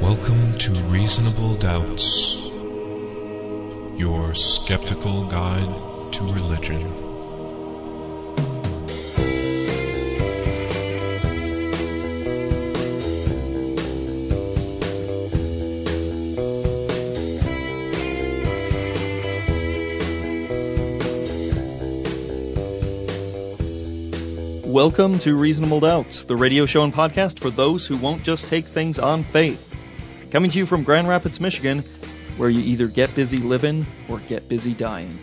Welcome to Reasonable Doubts, your skeptical guide to religion. Welcome to Reasonable Doubts, the radio show and podcast for those who won't just take things on faith. Coming to you from Grand Rapids, Michigan, where you either get busy living or get busy dying.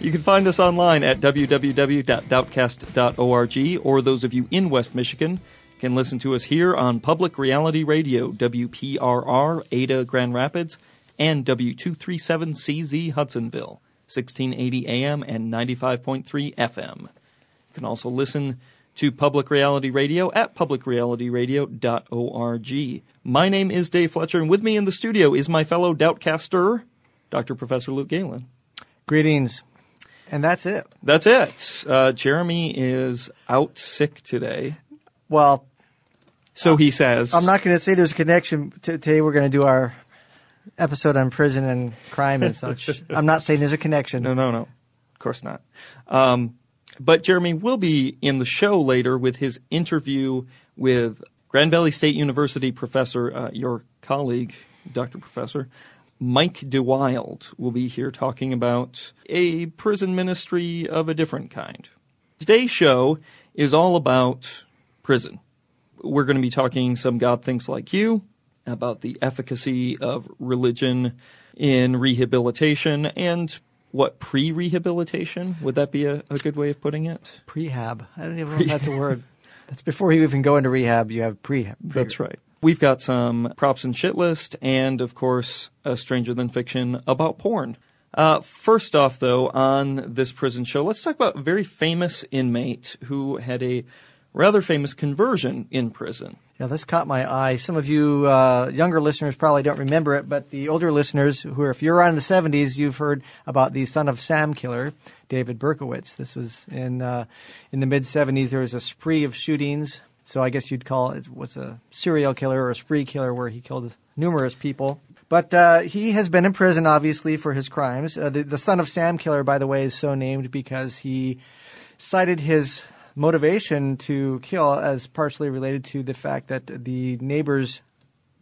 You can find us online at www.doubtcast.org, or those of you in West Michigan can listen to us here on Public Reality Radio, WPRR, Ada Grand Rapids, and W237CZ Hudsonville, 1680 AM and 95.3 FM. You can also listen to Public Reality Radio at publicrealityradio.org. My name is Dave Fletcher, and with me in the studio is my fellow Doubtcaster, Dr. Professor Luke Galen. Greetings. And that's it. That's it. Uh, Jeremy is out sick today. Well, so he says. I'm not going to say there's a connection. Today we're going to do our episode on prison and crime and such. I'm not saying there's a connection. No, no, no. Of course not. Um, but Jeremy will be in the show later with his interview with Grand Valley State University professor, uh, your colleague, Dr. Professor, Mike DeWilde will be here talking about a prison ministry of a different kind. Today's show is all about prison. We're going to be talking some God Thinks Like You, about the efficacy of religion in rehabilitation, and what pre-rehabilitation would that be a, a good way of putting it? Prehab. I don't even know if that's a word. That's before you even go into rehab. You have prehab. Pre- That's right. We've got some props and shit list, and of course, a Stranger Than Fiction about porn. Uh, first off, though, on this prison show, let's talk about a very famous inmate who had a rather famous conversion in prison. Yeah, this caught my eye. Some of you uh, younger listeners probably don't remember it, but the older listeners, who are, if you're around the 70s, you've heard about the son of Sam killer, David Berkowitz. This was in uh, in the mid 70s. There was a spree of shootings. So I guess you'd call it what's a serial killer or a spree killer where he killed numerous people. But uh, he has been in prison, obviously, for his crimes. Uh, the, the son of Sam killer, by the way, is so named because he cited his motivation to kill as partially related to the fact that the neighbor's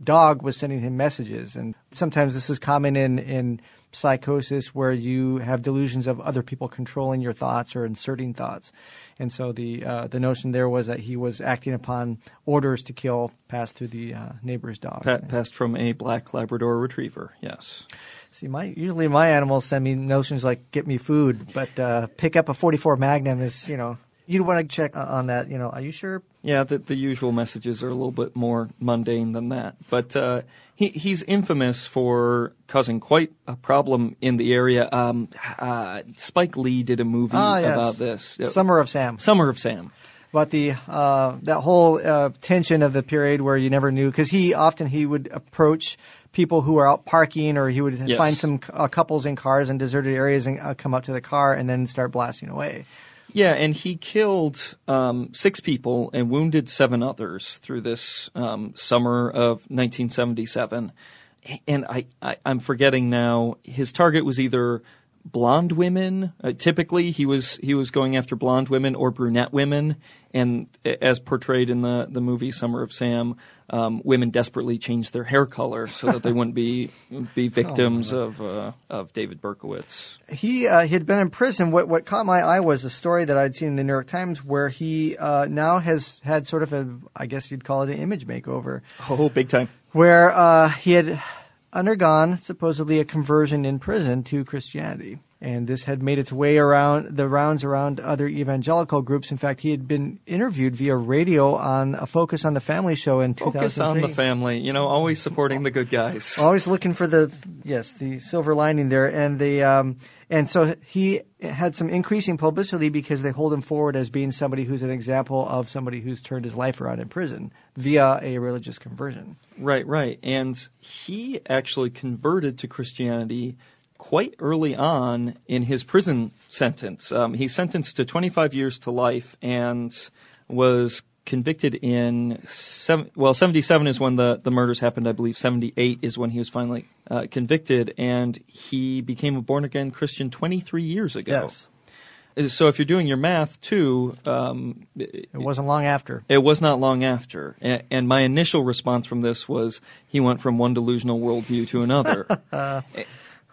dog was sending him messages. And sometimes this is common in, in psychosis where you have delusions of other people controlling your thoughts or inserting thoughts. And so the uh, the notion there was that he was acting upon orders to kill passed through the uh, neighbor's dog. Pa- passed from a black Labrador Retriever, yes. See, my usually my animals send me notions like get me food, but uh, pick up a 44 Magnum is you know you'd want to check on that. You know, are you sure? Yeah, the, the usual messages are a little bit more mundane than that. But uh, he, he's infamous for causing quite a problem in the area. Um, uh, Spike Lee did a movie Ah, yes. about this. Summer of Sam. Summer of Sam. But the uh, that whole uh, tension of the period where you never knew, because he often he would approach people who are out parking, or he would Yes. find some uh, couples in cars in deserted areas and uh, come up to the car and then start blasting away. Yeah, and he killed um, six people and wounded seven others through this um, summer of 1977. And I, I, I'm forgetting now. His target was either blonde women. Uh, typically, he was he was going after blonde women or brunette women. And as portrayed in the the movie Summer of Sam, um, women desperately changed their hair color so that they wouldn't be be victims of uh, of David Berkowitz. He uh, he had been in prison. What what caught my eye was a story that I'd seen in the New York Times where he uh, now has had sort of a I guess you'd call it an image makeover, Oh, big time. where uh, he had undergone supposedly a conversion in prison to Christianity. And this had made its way around the rounds around other evangelical groups. In fact, he had been interviewed via radio on a Focus on the Family show in Focus on the family. You know, always supporting the good guys. Always looking for the yes, the silver lining there, and the um, and so he had some increasing publicity because they hold him forward as being somebody who's an example of somebody who's turned his life around in prison via a religious conversion. Right, right. And he actually converted to Christianity quite early on in his prison sentence. Um, he's sentenced to 25 years to life and was convicted in seven, well, 77 is when the the murders happened. I believe 78 is when he was finally uh, convicted, and he became a born again Christian 23 years ago. Yes. So if you're doing your math too, um, It wasn't long after. it was not long after. And, and my initial response from this was he went from one delusional worldview to another.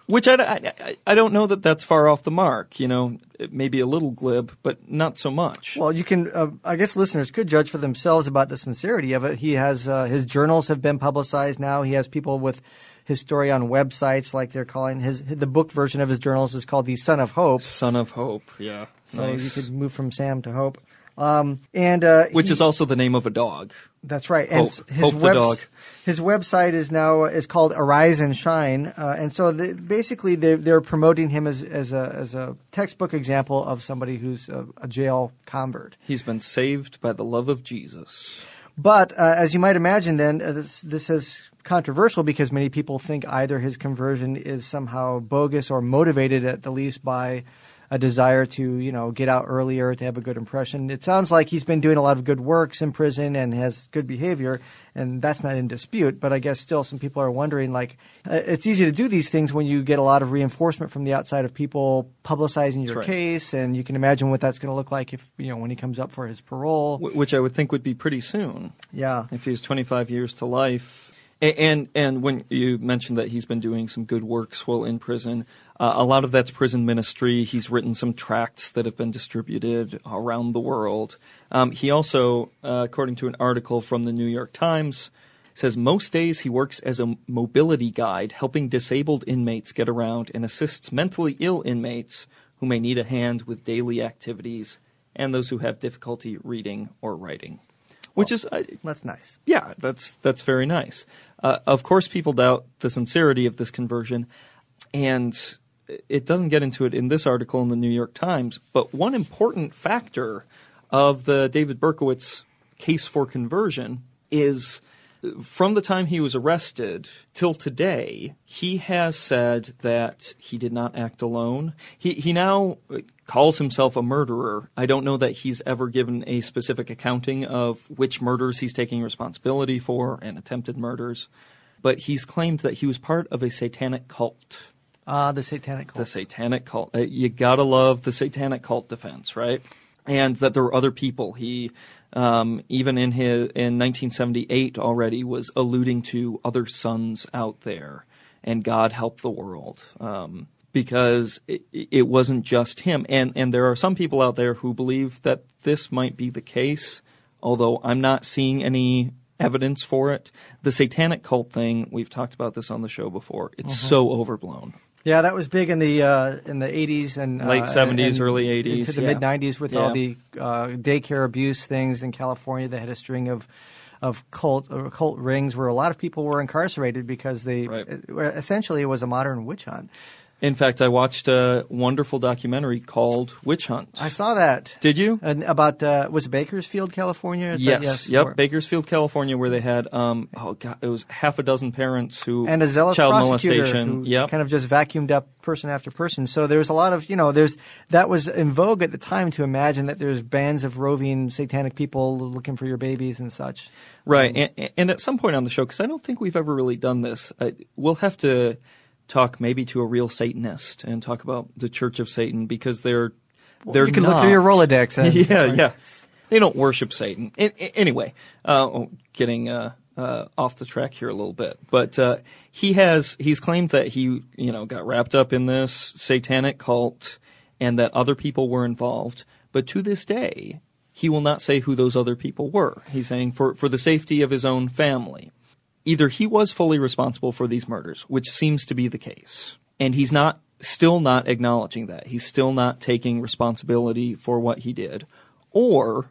Which I, I, I don't know that that's far off the mark. You know, it may be a little glib, but not so much. Well, you can. Uh, I guess listeners could judge for themselves about the sincerity of it. He has uh, his journals have been publicized now. He has people with his story on websites, like they're calling his the book version of his journals is called the Son of Hope. Son of Hope. Yeah. So nice. you could move from Sam to Hope. Um, and uh, Which he- is also the name of a dog. That's right. And Hope. his Hope webs-. His website is now is called Arise and Shine, uh, and so the, basically they're, they're promoting him as as a as a textbook example of somebody who's a, a jail convert. He's been saved by the love of Jesus. But uh, as you might imagine, then uh, this this is controversial because many people think either his conversion is somehow bogus or motivated at the least by a desire to you know get out earlier to have a good impression. It sounds like he's been doing a lot of good works in prison and has good behavior, and that's not in dispute. But I guess still some people are wondering like uh, it's easy to do these things when you get a lot of reinforcement from the outside of people publicizing your right. case, and you can imagine what that's going to look like if you know when he comes up for his parole. Wh- Which I would think would be pretty soon. Yeah. if he's 25 years to life. And and when you mentioned that he's been doing some good works while in prison, uh, a lot of that's prison ministry. He's written some tracts that have been distributed around the world. Um, he also, uh, according to an article from the New York Times, says most days he works as a mobility guide, helping disabled inmates get around, and assists mentally ill inmates who may need a hand with daily activities, and those who have difficulty reading or writing. Which is, I, That's nice. yeah, that's that's very nice. Uh, of course, people doubt the sincerity of this conversion, and it doesn't get into it in this article in the New York Times. But one important factor of the David Berkowitz case for conversion is from the time he was arrested till today, he has said that he did not act alone. He he now calls himself a murderer. I don't know that he's ever given a specific accounting of which murders he's taking responsibility for and attempted murders, but he's claimed that he was part of a satanic cult. Ah, the satanic cult. The satanic cult. Uh, you gotta love the satanic cult defense, right? And that there were other people. He, um, even in his in 1978 already was alluding to other sons out there, and God help the world. Um, because it, it wasn't just him, and and there are some people out there who believe that this might be the case, although I'm not seeing any evidence for it. The satanic cult thing, we've talked about this on the show before. It's so overblown. Yeah, that was big in the uh, in the 80s and uh, Late 70s, and early 80s, into the yeah. mid 90s with Yeah. all the uh, daycare abuse things in California. They had a string of of cult or cult rings where a lot of people were incarcerated because they Right. uh, essentially it was a modern witch hunt. In fact, I watched a wonderful documentary called Witch Hunt. I saw that. Did you? And about uh, was it Bakersfield, California? Is that- Yes. Or- Yep. Bakersfield, California, where they had um oh god, it was half a dozen parents who and a zealous child prosecutor molestation. who Yep. kind of just vacuumed up person after person. So there's a lot of, you know, there's that was in vogue at the time to imagine that there's bands of roving satanic people looking for your babies and such. Right, and, and at some point on the show, because I don't think we've ever really done this, uh, we'll have to talk maybe to a real Satanist and talk about the Church of Satan because they're they're not- you can not. look through your Rolodex. And, yeah, yeah. They don't worship Satan. A- a- anyway, uh, oh, getting uh, uh, off the track here a little bit, but uh, he has he's claimed that he you know got wrapped up in this satanic cult and that other people were involved. But to this day, he will not say who those other people were. He's saying for for the safety of his own family. Either he was fully responsible for these murders, which seems to be the case, and he's not still not acknowledging that. He's still not taking responsibility for what he did. Or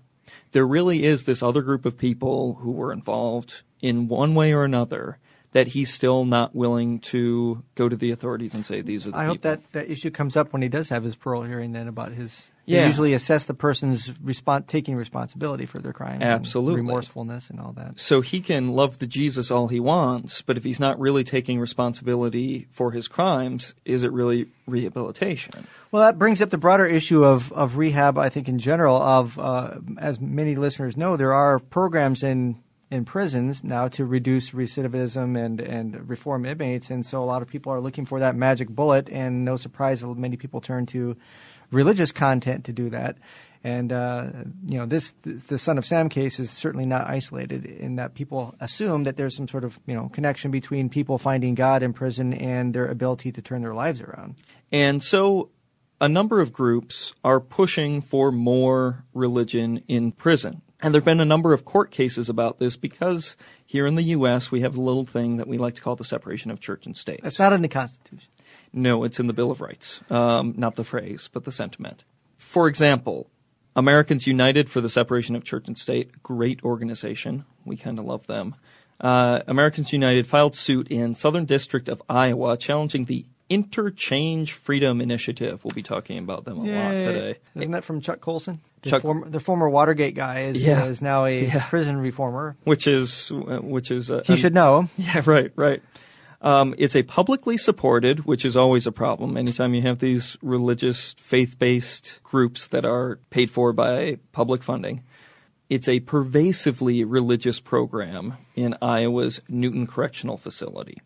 there really is this other group of people who were involved in one way or another that he's still not willing to go to the authorities and say these are the I hope that that issue comes up when he does have his parole hearing. Then about his. Yeah. They usually assess the person's respon taking responsibility for their crime. and Absolutely. remorsefulness and all that. So he can love the Jesus all he wants, but if he's not really taking responsibility for his crimes, is it really rehabilitation? Well, that brings up the broader issue of, of rehab, I think, in general. Of uh, as many listeners know, there are programs in in prisons now to reduce recidivism and and reform inmates, and so a lot of people are looking for that magic bullet. And no surprise, many people turn to religious content to do that. And uh, you know, this the Son of Sam case is certainly not isolated in that people assume that there's some sort of you know connection between people finding God in prison and their ability to turn their lives around. And so a number of groups are pushing for more religion in prison. And there have been a number of court cases about this because here in the U.S. we have a little thing that we like to call the separation of church and state. That's not in the Constitution. No, it's in the Bill of Rights. Um, not the phrase, but the sentiment. For example, Americans United for the Separation of Church and State, great organization. We kind of love them. Uh, Americans United filed suit in Southern District of Iowa challenging the InnerChange Freedom Initiative. We'll be talking about them a lot today. Isn't that from Chuck Colson? The, Chuck- former, the former Watergate guy is, Yeah. uh, is now a Yeah. prison reformer. Which is, which is, uh, He an- should know. Yeah, right, right. Um, it's a publicly supported, which is always a problem. Anytime you have these religious, faith-based groups that are paid for by public funding, it's a pervasively religious program in Iowa's Newton Correctional Facility.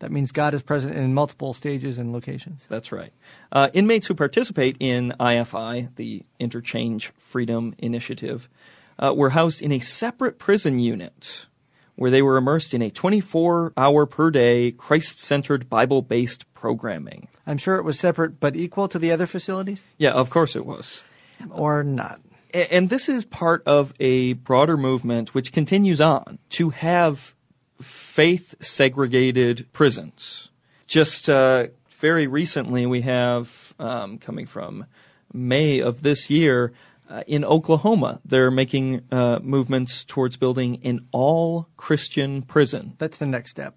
That means God is present in multiple stages and locations. That's right. Uh, inmates who participate in IFI, the InnerChange Freedom Initiative, uh, were housed in a separate prison unit where they were immersed in a 24 hour per day Christ centered Bible based programming. I'm sure it was separate but equal to the other facilities, Yeah, of course it was. or not. And this is part of a broader movement which continues on to have faith segregated prisons. Just uh, very recently, we have um, coming from May of this year uh, in Oklahoma, they're making uh, movements towards building an all Christian prison That's the next step.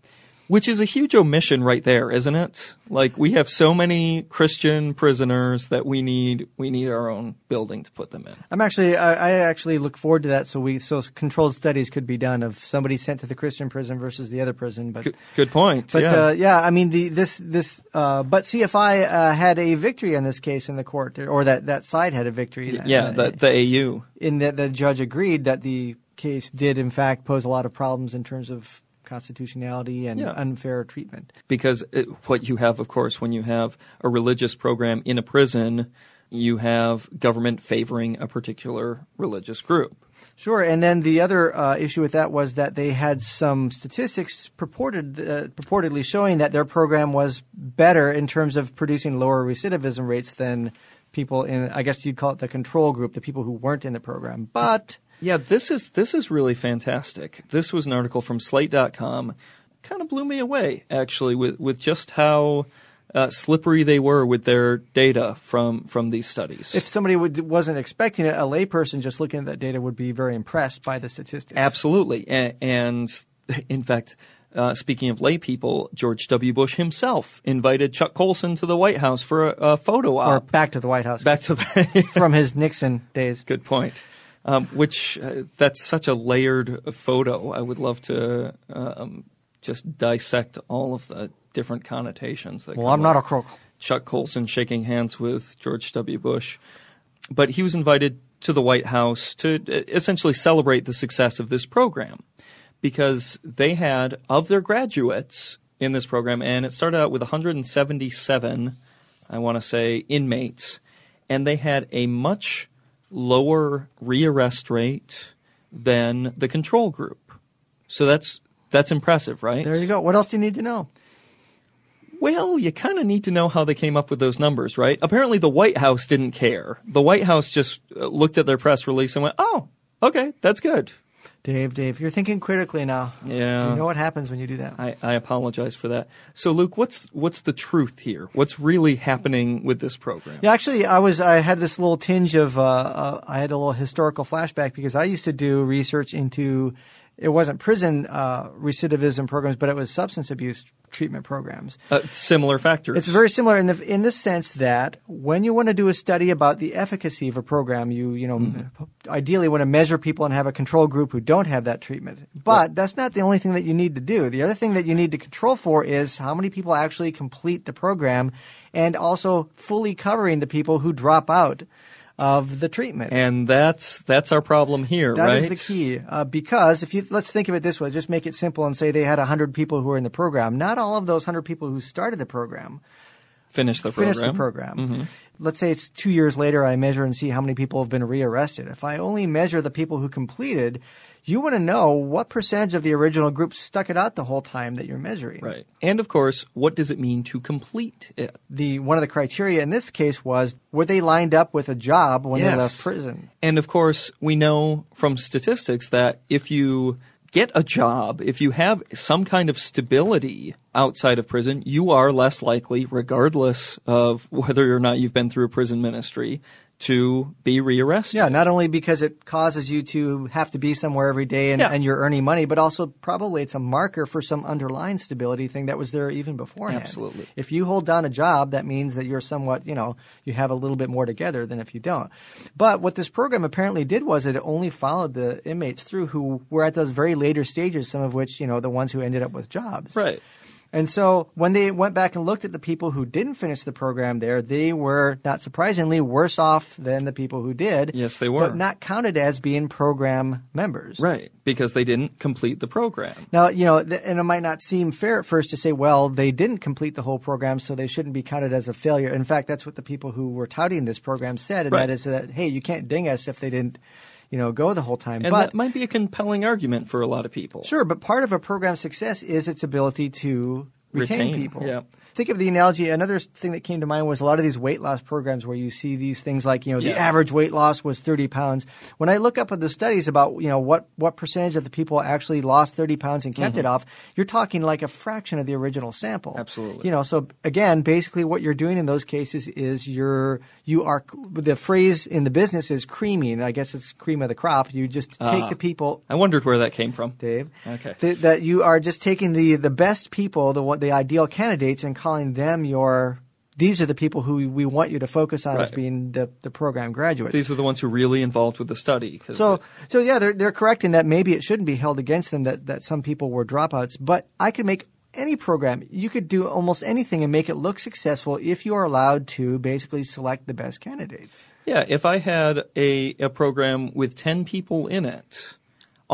Which is a huge omission right there, isn't it? Like we have so many Christian prisoners that we need we need our own building to put them in. I'm actually, I, I actually look forward to that. So we, so controlled studies could be done of somebody sent to the Christian prison versus the other prison. But, Good, good point. but yeah. uh, yeah, I mean the this this, uh, but CFI uh, had a victory in this case in the court, or that that side had a victory. yeah, the the AU. in that the judge agreed that the case did in fact pose a lot of problems in terms of constitutionality and Yeah. unfair treatment. because it, what you have, of course, when you have a religious program in a prison, you have government favoring a particular religious group. Sure, and then the other uh, issue with that was that they had some statistics purported uh, purportedly showing that their program was better in terms of producing lower recidivism rates than people in I guess you'd call it the control group, the people who weren't in the program. But Yeah, this is this is really fantastic. This was an article from Slate.com. Kind of blew me away actually with with just how uh, slippery they were with their data from from these studies. if somebody would, wasn't expecting it, a layperson just looking at that data would be very impressed by the statistics. Absolutely, and, and in fact. Uh, speaking of lay people, George W. Bush himself invited Chuck Colson to the White House for a, a photo op. Or back to the White House Back to the from his Nixon days. Good point. Um, which uh, that's such a layered photo. I would love to um, just dissect all of the different connotations. That Well, I'm not a crook. Chuck Colson shaking hands with George W. Bush, but he was invited to the White House to uh, essentially celebrate the success of this program because they had of their graduates in this program, and it started out with 177, I want to say, inmates, and they had a much lower rearrest rate than the control group. So that's that's impressive, right? There you go. What else do you need to know? Well, you kind of need to know how they came up with those numbers, right? Apparently, the White House didn't care. The White House just uh, looked at their press release and went, "Oh, okay, that's good." Dave, Dave, you're thinking critically now. Yeah. You know what happens when you do that. I, I apologize for that. So, Luke, what's what's the truth here? What's really happening with this program? Yeah, actually, I was I had this little tinge of uh, uh, I had a little historical flashback because I used to do research into it wasn't prison uh, recidivism programs, but it was substance abuse treatment programs. Uh, similar factors. It's very similar in the in the sense that when you want to do a study about the efficacy of a program, you you know mm-hmm. ideally want to measure people and have a control group who don't have that treatment. But right. that's not the only thing that you need to do. The other thing that you need to control for is how many people actually complete the program, and also fully covering the people who drop out of the treatment. And that's that's our problem here, that right? That is the key. Uh, because if you let's think of it this way, just make it simple and say they had 100 people who were in the program. Not all of those 100 people who started the program finish the program. Finish the program. Mm-hmm. Let's say it's two years later. I measure and see how many people have been rearrested. If I only measure the people who completed, you want to know what percentage of the original group stuck it out the whole time that you're measuring. Right. And of course, what does it mean to complete it? The one of the criteria in this case was were they lined up with a job when yes. they left prison? And of course, we know from statistics that if you get a job, if you have some kind of stability outside of prison, you are less likely, regardless of whether or not you've been through a prison ministry, to be rearrested. Yeah, not only because it causes you to have to be somewhere every day and, yeah. and you're earning money, but also probably it's a marker for some underlying stability thing that was there even beforehand. Absolutely. If you hold down a job, that means that you're somewhat, you know, you have a little bit more together than if you don't. But what this program apparently did was it only followed the inmates through who were at those very later stages, some of which, you know, the ones who ended up with jobs. Right. And so when they went back and looked at the people who didn't finish the program there, they were, not surprisingly, worse off than the people who did. Yes, they were. But not counted as being program members. Right, because they didn't complete the program. Now, you know, and it might not seem fair at first to say, well, they didn't complete the whole program, so they shouldn't be counted as a failure. In fact, that's what the people who were touting this program said, and right. that is that, hey, you can't ding us if they didn't you know, go the whole time. And but, that might be a compelling argument for a lot of people. Sure, but part of a program's success is its ability to retain, retain people. Yeah. Think of the analogy. Another thing that came to mind was a lot of these weight loss programs where you see these things like, you know, yeah. the average weight loss was 30 pounds. When I look up at the studies about, you know, what, what percentage of the people actually lost 30 pounds and kept mm-hmm. it off, you're talking like a fraction of the original sample. Absolutely. You know, so again, basically what you're doing in those cases is you're, you are, the phrase in the business is creaming. I guess it's cream of the crop. You just take uh, the people. I wondered where that came from. Dave. Okay. Th- that you are just taking the, the best people, the, the ideal candidates and calling them your these are the people who we want you to focus on right. as being the, the program graduates. These are the ones who are really involved with the study. So, so yeah, they're they're correct in that maybe it shouldn't be held against them that that some people were dropouts. But I could make any program. You could do almost anything and make it look successful if you are allowed to basically select the best candidates. Yeah, if I had a a program with ten people in it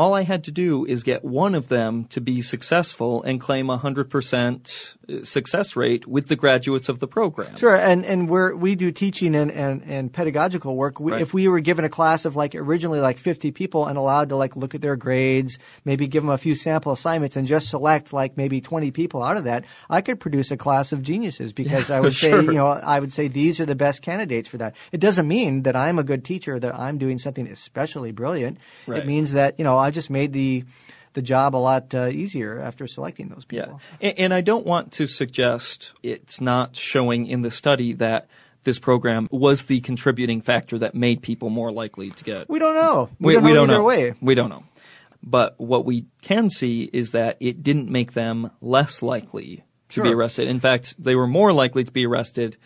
all I had to do is get one of them to be successful and claim a 100% success rate with the graduates of the program. Sure, and and we we do teaching and, and, and pedagogical work. We, right. If we were given a class of like originally like 50 people and allowed to like look at their grades, maybe give them a few sample assignments and just select like maybe 20 people out of that, I could produce a class of geniuses because yeah, I would sure. say, you know, I would say these are the best candidates for that. It doesn't mean that I'm a good teacher, that I'm doing something especially brilliant. Right. It means that, you know, I just made the the job a lot uh, easier after selecting those people. Yeah, and, and I don't want to suggest it's not showing in the study that this program was the contributing factor that made people more likely to get. We don't know. We, We, don't we know don't know. way. We don't know. But what we can see is that it didn't make them less likely to Sure. be arrested. In fact, they were more likely to be arrested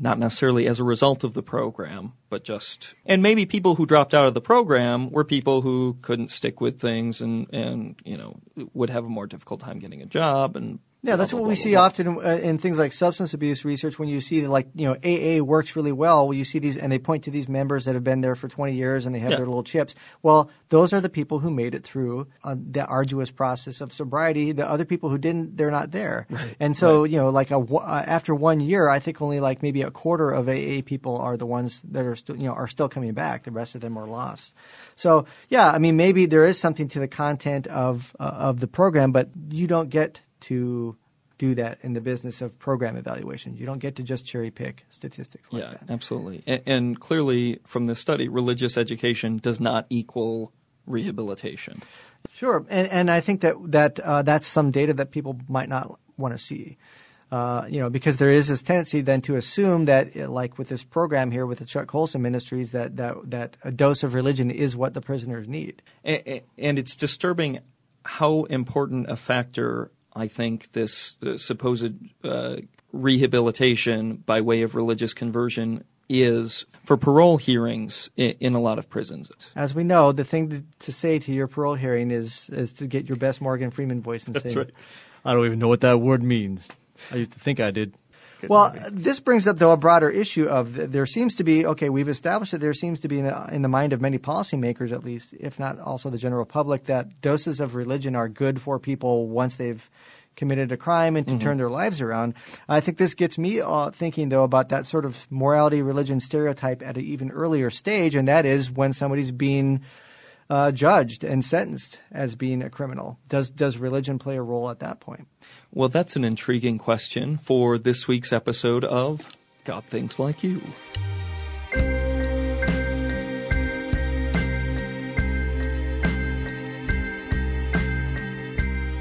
not necessarily as a result of the program, but just and maybe people who dropped out of the program were people who couldn't stick with things and and you know would have a more difficult time getting a job and Yeah, that's what we see often uh, in things like substance abuse research. When you see that like you know AA works really well, well, you see these and they point to these members that have been there for 20 years and they have Yeah. their little chips. Well, those are the people who made it through uh, the arduous process of sobriety. The other people who didn't, they're not there. Right, And so you know, like a uh, after one year, I think only like maybe a quarter of AA people are the ones that are still you know are still coming back. The rest of them are lost. So yeah, I mean maybe there is something to the content of uh, of the program, but you don't get to do that in the business of program evaluation. You don't get to just cherry pick statistics like yeah, that. absolutely. And, and clearly, from this study, religious education does not equal rehabilitation. Sure, and and I think that that uh, that's some data that people might not want to see. Uh, you know, because there is this tendency then to assume that, uh, like with this program here with the Chuck Colson Ministries, that that that a dose of religion is what the prisoners need. And, and it's disturbing how important a factor I think this uh, supposed uh, rehabilitation by way of religious conversion is for parole hearings in, in, a lot of prisons. As we know, the thing to, to, say to your parole hearing is is to get your best Morgan Freeman voice and That's say, right. I don't even know what that word means. I used to think I did. Well, this brings up though a broader issue of there seems to be okay. We've established that there seems to be in the, in the mind of many policymakers, at least, if not also the general public, that doses of religion are good for people once they've committed a crime and to Mm-hmm. turn their lives around. I think this gets me uh, thinking though about that sort of morality religion stereotype at an even earlier stage, and that is when somebody's being uh, judged and sentenced as being a criminal. Does does religion play a role at that point? Well, that's an intriguing question for this week's episode of God Thinks Like You.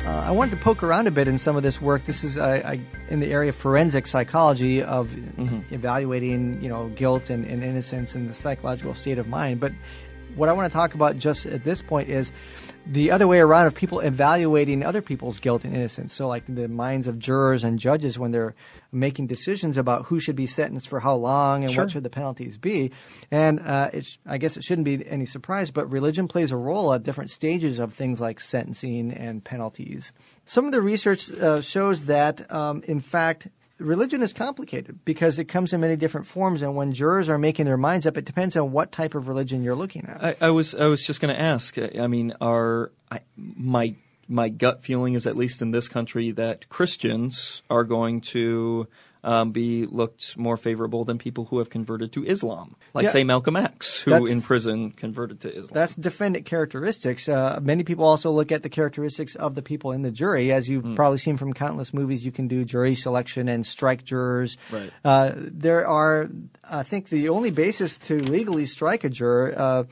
Uh, I wanted to poke around a bit in some of this work. This is uh, I, in the area of forensic psychology of evaluating, you know, guilt and, and innocence and the psychological state of mind. But what I want to talk about just at this point is the other way around of people evaluating other people's guilt and innocence. So, like the minds of jurors and judges when they're making decisions about who should be sentenced for how long and Sure. what should the penalties be. And uh, it's, I guess it shouldn't be any surprise, but religion plays a role at different stages of things like sentencing and penalties. Some of the research uh, shows that, um, in fact, religion is complicated because it comes in many different forms, and when jurors are making their minds up, it depends on what type of religion you're looking at. I, I was I was just going to ask. I mean, are I, my my gut feeling is at least in this country that Christians are going to um, be looked more favorable than people who have converted to Islam, like Yeah. say Malcolm X, who That's- in prison converted to Islam. That's defendant characteristics. Uh, many people also look at the characteristics of the people in the jury. As you've probably seen from countless movies, you can do jury selection and strike jurors. Right. Uh, there are, I think, the only basis to legally strike a juror. Uh,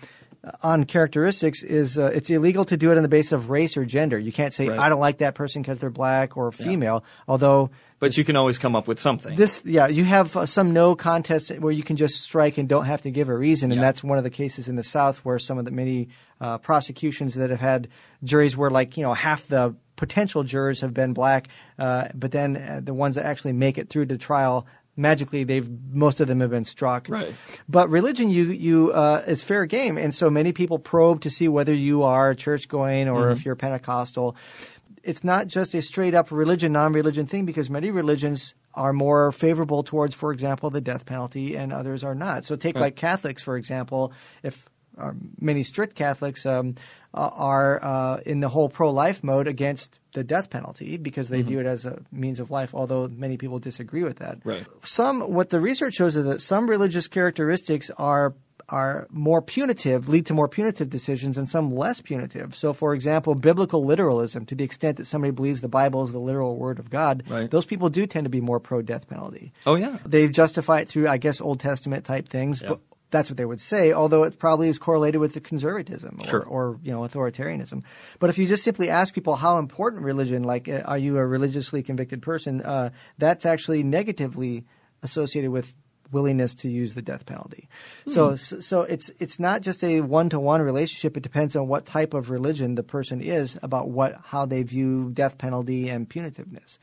on characteristics is uh, it's illegal to do it on the basis of race or gender. You can't say Right. I don't like that person because they're black or female. Although but you can always come up with something. this, yeah, you have uh, some no contest where you can just strike and don't have to give a reason, and Yeah. that's one of the cases in the South where some of the many uh, prosecutions that have had juries where like you know half the potential jurors have been black, uh, but then uh, the ones that actually make it through to trial. Magically, they've most of them have been struck. Right. But religion, you you uh, it's fair game, and so many people probe to see whether you are church going or if you're Pentecostal. It's not just a straight up religion, non religion thing because many religions are more favorable towards, for example, the death penalty, and others are not. So take Right. like Catholics, for example. If uh, many strict Catholics um, are uh, in the whole pro-life mode against the death penalty because they view it as a means of life, although many people disagree with that Right. some what the research shows is that some religious characteristics are are more punitive, lead to more punitive decisions, and some less punitive. So, for example, biblical literalism, to the extent that somebody believes the Bible is the literal word of God, Right. those people do tend to be more pro death penalty. oh yeah. They justify it through, I guess, Old Testament type things, Yeah. but that's what they would say, although it probably is correlated with the conservatism or, Sure. or you know authoritarianism. But if you just simply ask people how important religion, like uh, are you a religiously convicted person, uh, that's actually negatively associated with willingness to use the death penalty. So so it's it's not just a one to one relationship. It depends on what type of religion the person is about what how they view death penalty and punitiveness.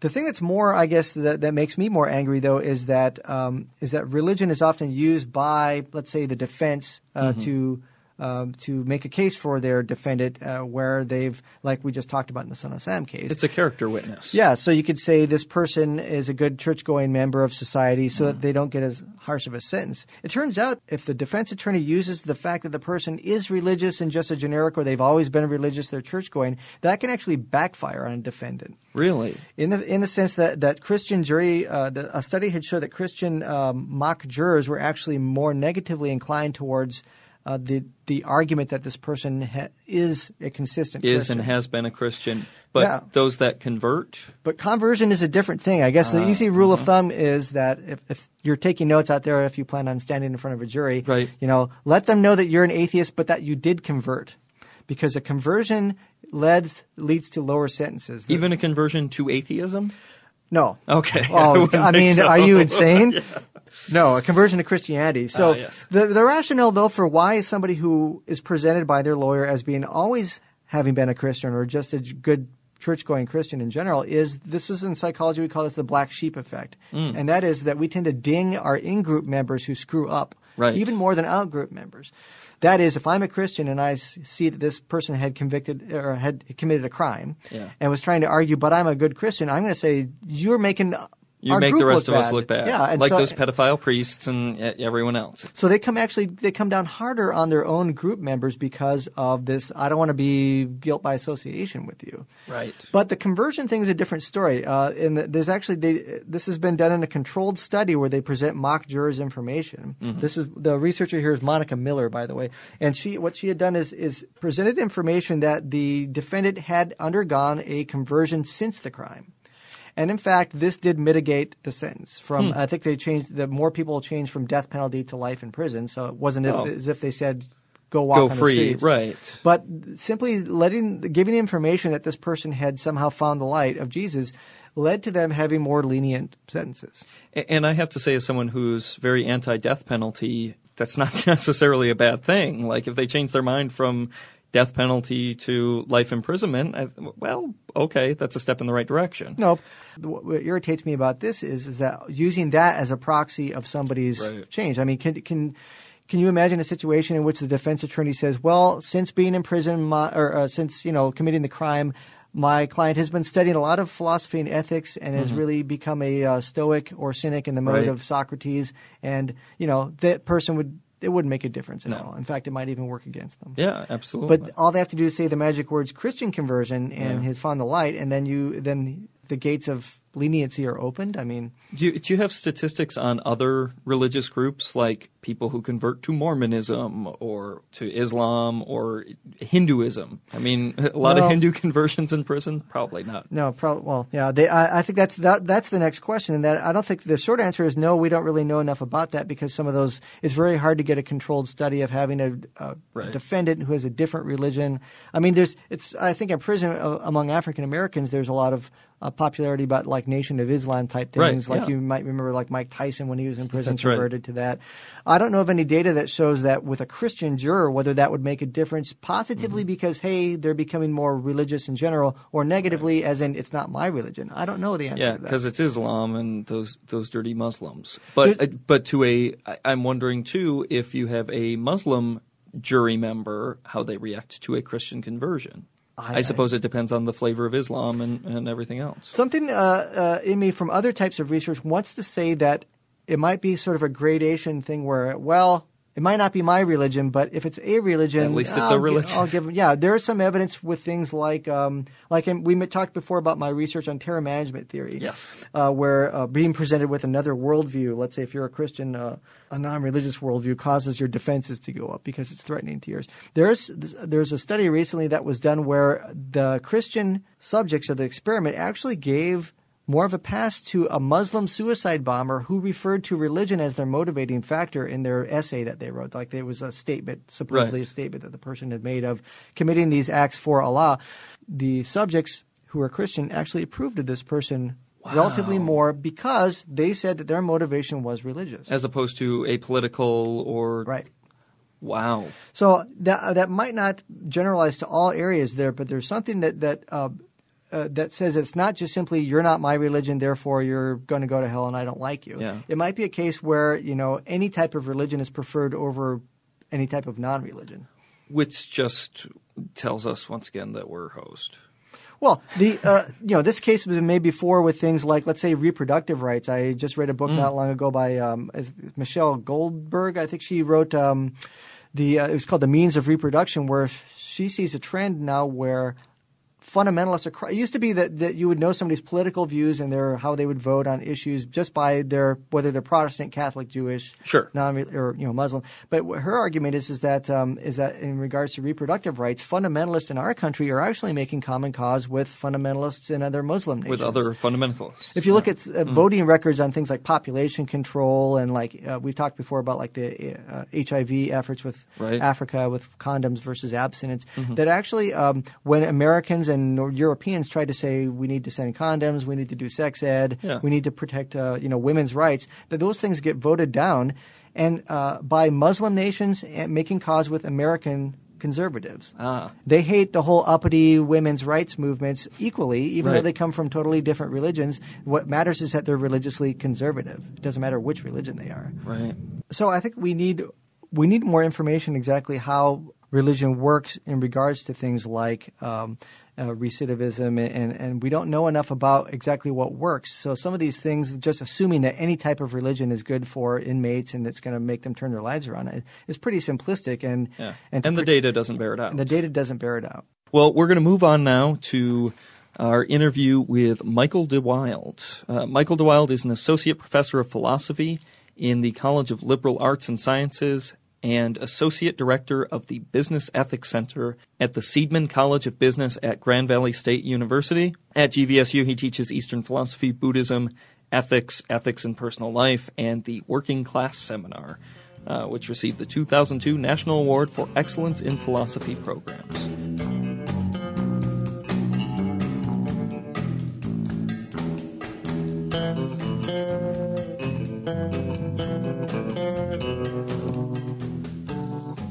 The thing that's more, I guess, that, that makes me more angry though is that um, is that religion is often used by, let's say, the defense uh, to um, to make a case for their defendant, uh, where they've, like we just talked about in the Son of Sam case. It's a character witness. Yeah, so you could say this person is a good church-going member of society so that they don't get as harsh of a sentence. It turns out if the defense attorney uses the fact that the person is religious and just a generic or they've always been religious, they're church-going, that can actually backfire on a defendant. Really. In the in the sense that that Christian jury, uh, the, a study had showed that Christian um, mock jurors were actually more negatively inclined towards the the argument that this person ha- is a consistent Is Christian. and has been a Christian, but Yeah. those that convert, But conversion is a different thing. I guess the Ah, easy rule uh-huh. of thumb is that if, if you're taking notes out there, if you plan on standing in front of a jury, Right. you know, let them know that you're an atheist, but that you did convert, because a conversion leads leads to lower sentences. Even a conversion to atheism. No. Okay. Oh, wouldn't I mean, so. are you insane? No, a conversion to Christianity. So Ah, yes. the the rationale though for why somebody who is presented by their lawyer as being always having been a Christian or just a good church going Christian in general is this is in psychology we call this the black sheep effect. Mm. And that is that we tend to ding our in group members who screw up Right. even more than out group members. That is, if I'm a Christian and I see that this person had convicted or had committed a crime Yeah. and was trying to argue, but I'm a good Christian, I'm going to say you're making You our make the rest of us look bad. Yeah, like so, those pedophile priests and everyone else. so they come actually they come down harder on their own group members because of this. I don't want to be guilt by association with you. Right. But the conversion thing is a different story. Uh, and there's actually they, this has been done in a controlled study where they present mock jurors information. This is the researcher here is Monica Miller, by the way, and she what she had done is is presented information that the defendant had undergone a conversion since the crime. And in fact, this did mitigate the sentence from. Hmm. I think they changed the more people changed from death penalty to life in prison. So it wasn't Oh. as if they said go walk Go on the free. streets. Right. But simply letting, giving information that this person had somehow found the light of Jesus led to them having more lenient sentences. And I have to say, as someone who's very anti-death penalty, that's not necessarily a bad thing. Like if they change their mind from death penalty to life imprisonment, I, well, okay, that's a step in the right direction. No, what what irritates me about this is is that using that as a proxy of somebody's Right. change. I mean, can can can you imagine a situation in which the defense attorney says, "Well, since being in prison, my, or uh, since you know committing the crime." My client has been studying a lot of philosophy and ethics and has really become a uh, stoic or cynic in the mode Mm-hmm. Right. of Socrates. And you know that person would it wouldn't make a difference at No. all. In fact, it might even work against them. Yeah, absolutely. But all they have to do is say the magic words Christian conversion and Yeah. has found the light, and then you then the gates of leniency are opened. I mean, Do you, do you have statistics on other religious groups, like people who convert to Mormonism or to Islam or Hinduism? I mean, a lot Well- of Hindu conversions in prison? Probably not. no, probably. Well, yeah, they. I, I think that's that, that's the next question, and that I don't think the short answer is no. We don't really know enough about that because some of those it's very hard to get a controlled study of having a, a, Right. defendant who has a different religion. I mean, there's it's. I think in prison uh, among African Americans, there's a lot of uh, popularity about like Nation of Islam type Right, things. Like yeah. you might remember, like Mike Tyson when he was in prison That's right. converted to that. I don't know of any data that shows that with a Christian juror whether that would make a difference positively Mm-hmm. because hey they're becoming more religious in general, or negatively as in it's not my religion. I don't know the answer Yeah, because it's Islam and those those dirty Muslims. But uh, but to a, I- I'm wondering too if you have a Muslim jury member, how they react to a Christian conversion. I, suppose it depends on the flavor of Islam and, and everything else. Something uh, uh, in me from other types of research wants to say that it might be sort of a gradation thing where, well, it might not be my religion, but if it's a religion, At least it's a I'll gi- religion. I'll give. Yeah, there is some evidence with things like, um, like we talked before about my research on terror management theory. Yes. uh, where uh, being presented with another worldview, let's say if you're a Christian, uh, a non-religious worldview causes your defenses to go up because it's threatening to yours. There's there's a study recently that was done where the Christian subjects of the experiment actually gave more of a pass to a Muslim suicide bomber who referred to religion as their motivating factor in their essay that they wrote. Like there was a statement, supposedly Right. a statement that the person had made of committing these acts for Allah. The subjects who are Christian actually approved of this person relatively more because they said that their motivation was religious. As opposed to a political or right. wow. So that that might not generalize to all areas there, but there's something that that uh, uh, that says it's not just simply you're not my religion, therefore you're going to go to hell and I don't like you. Yeah. It might be a case where you know any type of religion is preferred over any type of non-religion. Which just tells us once again that we're host. Well, the uh, you know this case was made before with things like let's say reproductive rights. I just read a book not long ago by um, Michelle Goldberg. I think she wrote um, the uh, it was called the means of reproduction, where she sees a trend now where fundamentalists are. cr- It used to be that, that you would know somebody's political views and their how they would vote on issues just by their whether they're Protestant, Catholic, Jewish, Sure. non or you know Muslim. But her argument is is that um, is that in regards to reproductive rights, fundamentalists in our country are actually making common cause with fundamentalists in other Muslim nations. With other fundamentalists. If you look at uh, voting records on things like population control and like uh, we talked before about like the uh, HIV efforts with Right. Africa with condoms versus abstinence, that actually um, when Americans and Nor- Europeans try to say we need to send condoms, we need to do sex ed, Yeah. we need to protect uh, you know women's rights, that those things get voted down, and uh, by Muslim nations and making cause with American conservatives. Ah, They hate the whole uppity women's rights movements equally, even though they come from totally different religions. What matters is that they're religiously conservative. It doesn't matter which religion they are. right. So I think we need we need more information exactly how religion works in regards to things like um, uh, recidivism, and, and we don't know enough about exactly what works. So some of these things, just assuming that any type of religion is good for inmates and it's going to make them turn their lives around, is pretty simplistic, and Yeah. and, And, the pre- data doesn't bear it out. the data doesn't bear it out. Well, we're going to move on now to our interview with Michael DeWilde. Uh, Michael DeWilde is an associate professor of philosophy in the College of Liberal Arts and Sciences and associate director of the Business Ethics Center at the Seidman College of Business at Grand Valley State University. At GVSU, he teaches Eastern philosophy, Buddhism, ethics, ethics in personal life, and the Working Class Seminar, uh, which received the 2002 National Award for Excellence in Philosophy Programs.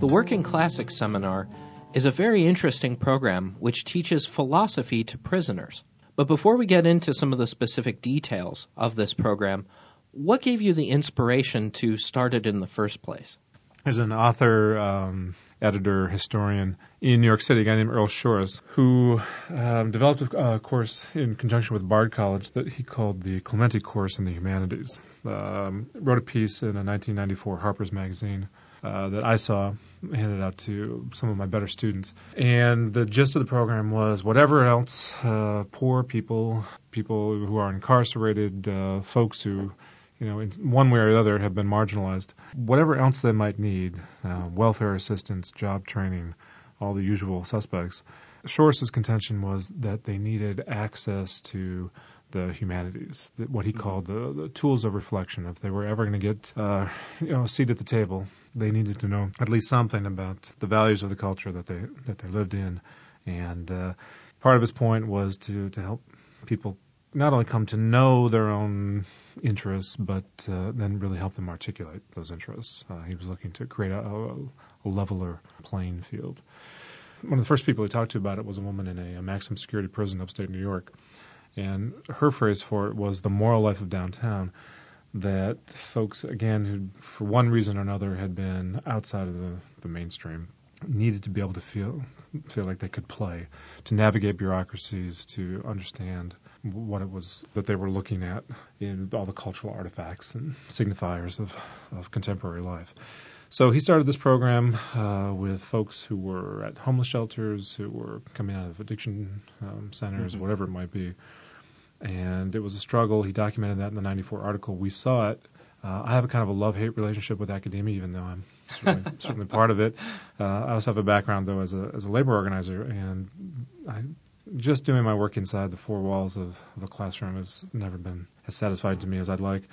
The Working Classics Seminar is a very interesting program which teaches philosophy to prisoners. But before we get into some of the specific details of this program, what gave you the inspiration to start it in the first place? There's an author, um, editor, historian in New York City, a guy named Earl Shorris, who um, developed a course in conjunction with Bard College that he called the Clemente Course in the Humanities. Um, wrote a piece in a 1994 Harper's Magazine uh, that I saw, handed out to some of my better students. And the gist of the program was whatever else, uh, poor people, people who are incarcerated, uh, folks who you know, in one way or the other have been marginalized. Whatever else they might need, uh, welfare assistance, job training, all the usual suspects. Shorris's contention was that they needed access to the humanities, what he called the, the tools of reflection. If they were ever going to get, uh, you know, a seat at the table, they needed to know at least something about the values of the culture that they that they lived in. And uh, part of his point was to to help people not only come to know their own interests, but uh, then really help them articulate those interests. Uh, he was looking to create a, a, a leveler playing field. One of the first people he talked to about it was a woman in a, a maximum security prison upstate New York, and her phrase for it was the moral life of downtown. That folks, again, who for one reason or another had been outside of the, the mainstream, needed to be able to feel feel like they could play, to navigate bureaucracies, to understand what it was that they were looking at in all the cultural artifacts and signifiers of, of contemporary life. So he started this program uh, with folks who were at homeless shelters, who were coming out of addiction um, centers, Mm-hmm. whatever it might be. And it was a struggle. He documented that in the 94 article. We saw it. Uh, I have a kind of a love-hate relationship with academia, even though I'm certainly, certainly part of it. Uh, I also have a background, though, as a, as a labor organizer, and I just doing my work inside the four walls of, of a classroom has never been as satisfying to me as I'd like.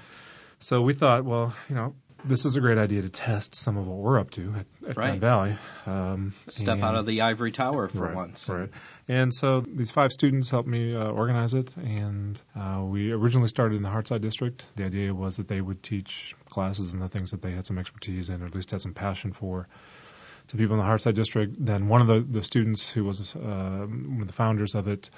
So we thought, well, you know, this is a great idea to test some of what we're up to at, at Right. Grand Valley. Um, Step and- out of the ivory tower for right, once. Right. And so these five students helped me uh, organize it, and uh, we originally started in the Heartside district. The idea was that they would teach classes and the things that they had some expertise in, or at least had some passion for, to people in the Heartside district. Then one of the, the students who was uh, one of the founders of it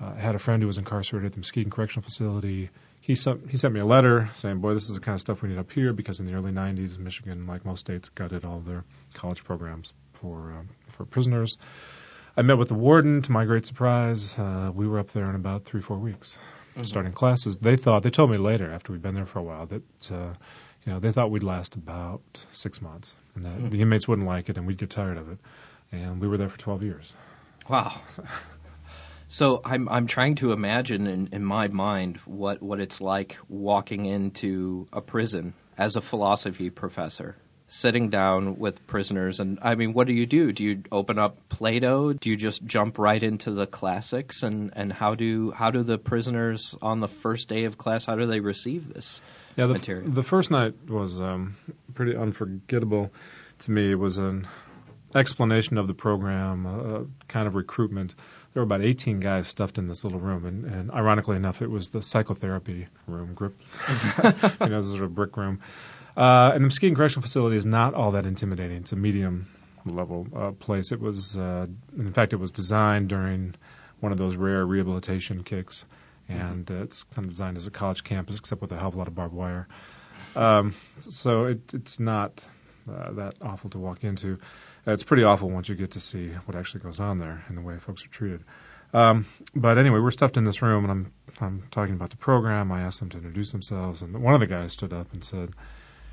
uh, had a friend who was incarcerated at the Muskegon Correctional Facility. He sent, he sent me a letter saying, "Boy, this is the kind of stuff we need up here," because in the early '90s, Michigan, like most states, gutted all their college programs for uh, for prisoners. I met with the warden. To my great surprise, uh, we were up there in about three, four weeks, starting classes. They thought they told me later after we'd been there for a while that uh, you know they thought we'd last about six months, and that the inmates wouldn't like it, and we'd get tired of it. And we were there for 12 years. Wow. So I'm I'm trying to imagine in, in my mind what, what it's like walking into a prison as a philosophy professor, sitting down with prisoners and I mean what do you do? Do you open up Plato? Do you just jump right into the classics and, and how do how do the prisoners on the first day of class how do they receive this? Yeah, the, material. the first night was um, pretty unforgettable to me. It was an explanation of the program, a, a kind of recruitment. There were about 18 guys stuffed in this little room, and, and ironically enough, it was the psychotherapy room, group, you know, is a brick room. Uh, and the Muskegon Correctional Facility is not all that intimidating. It's a medium level uh, place. It was, uh, in fact, it was designed during one of those rare rehabilitation kicks, and uh, it's kind of designed as a college campus, except with a hell of a lot of barbed wire. Um, so it, it's not uh, that awful to walk into. It's pretty awful once you get to see what actually goes on there and the way folks are treated. Um, but anyway, we're stuffed in this room, and I'm I'm talking about the program. I asked them to introduce themselves, and one of the guys stood up and said,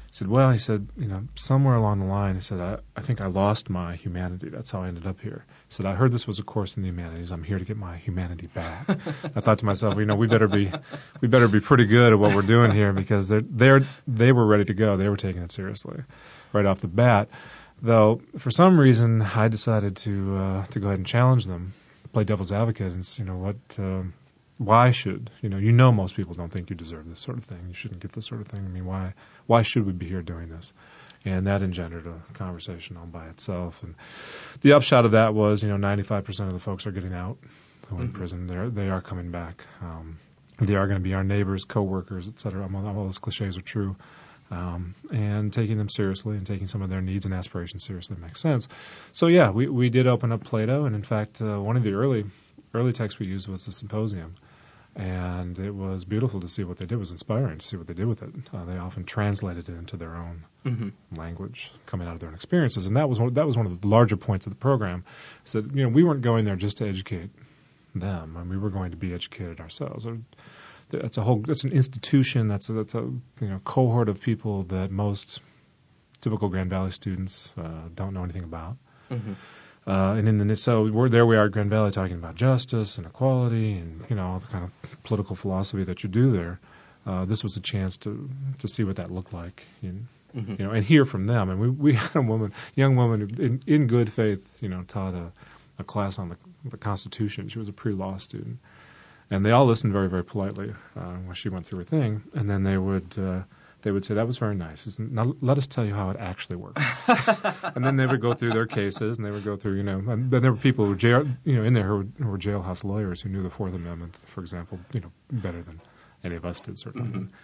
he said, well, he said, you know, somewhere along the line, he said, I, I think I lost my humanity. That's how I ended up here. He said, I heard this was a course in the humanities. I'm here to get my humanity back. I thought to myself, you know, we better be, we better be pretty good at what we're doing here because they're, they're, they were ready to go. They were taking it seriously right off the bat. Though, for some reason, I decided to, uh, to go ahead and challenge them, play devil's advocate and, you know, what, um, why should you know you know most people don't think you deserve this sort of thing. You shouldn't get this sort of thing. I mean why why should we be here doing this? And that engendered a conversation all by itself. And the upshot of that was you know 95% of the folks are getting out. Who are in mm-hmm. prison they're they are coming back. Um, they are going to be our neighbors coworkers et cetera. All those cliches are true um, and taking them seriously and taking some of their needs and aspirations seriously makes sense. So yeah, we we did open up Plato, and in fact, uh, one of the early early texts we used was the symposium, and it was beautiful to see what they did. It was inspiring to see what they did with it. Uh, they often translated it into their own mm-hmm. language, coming out of their own experiences, and that was one, that was one of the larger points of the program. Is that you know we weren't going there just to educate them, and we were going to be educated ourselves. That's a whole. That's an institution. That's a, that's a you know cohort of people that most typical Grand Valley students uh, don't know anything about. Mm-hmm. Uh, and in the so we're there we are at Grand Valley talking about justice and equality and you know all the kind of political philosophy that you do there. Uh, this was a chance to to see what that looked like, in, mm-hmm. you know, and hear from them. And we we had a woman, young woman, in in good faith, you know, taught a, a class on the the Constitution. She was a pre-law student, and they all listened very very politely uh, when she went through her thing, and then they would. Uh, they would say that was very nice. Now let us tell you how it actually works. and then they would go through their cases, and they would go through, you know, and then there were people who were jail, you know, in there who were, who were jailhouse lawyers who knew the Fourth Amendment, for example, you know, better than any of us did certainly. Mm-hmm.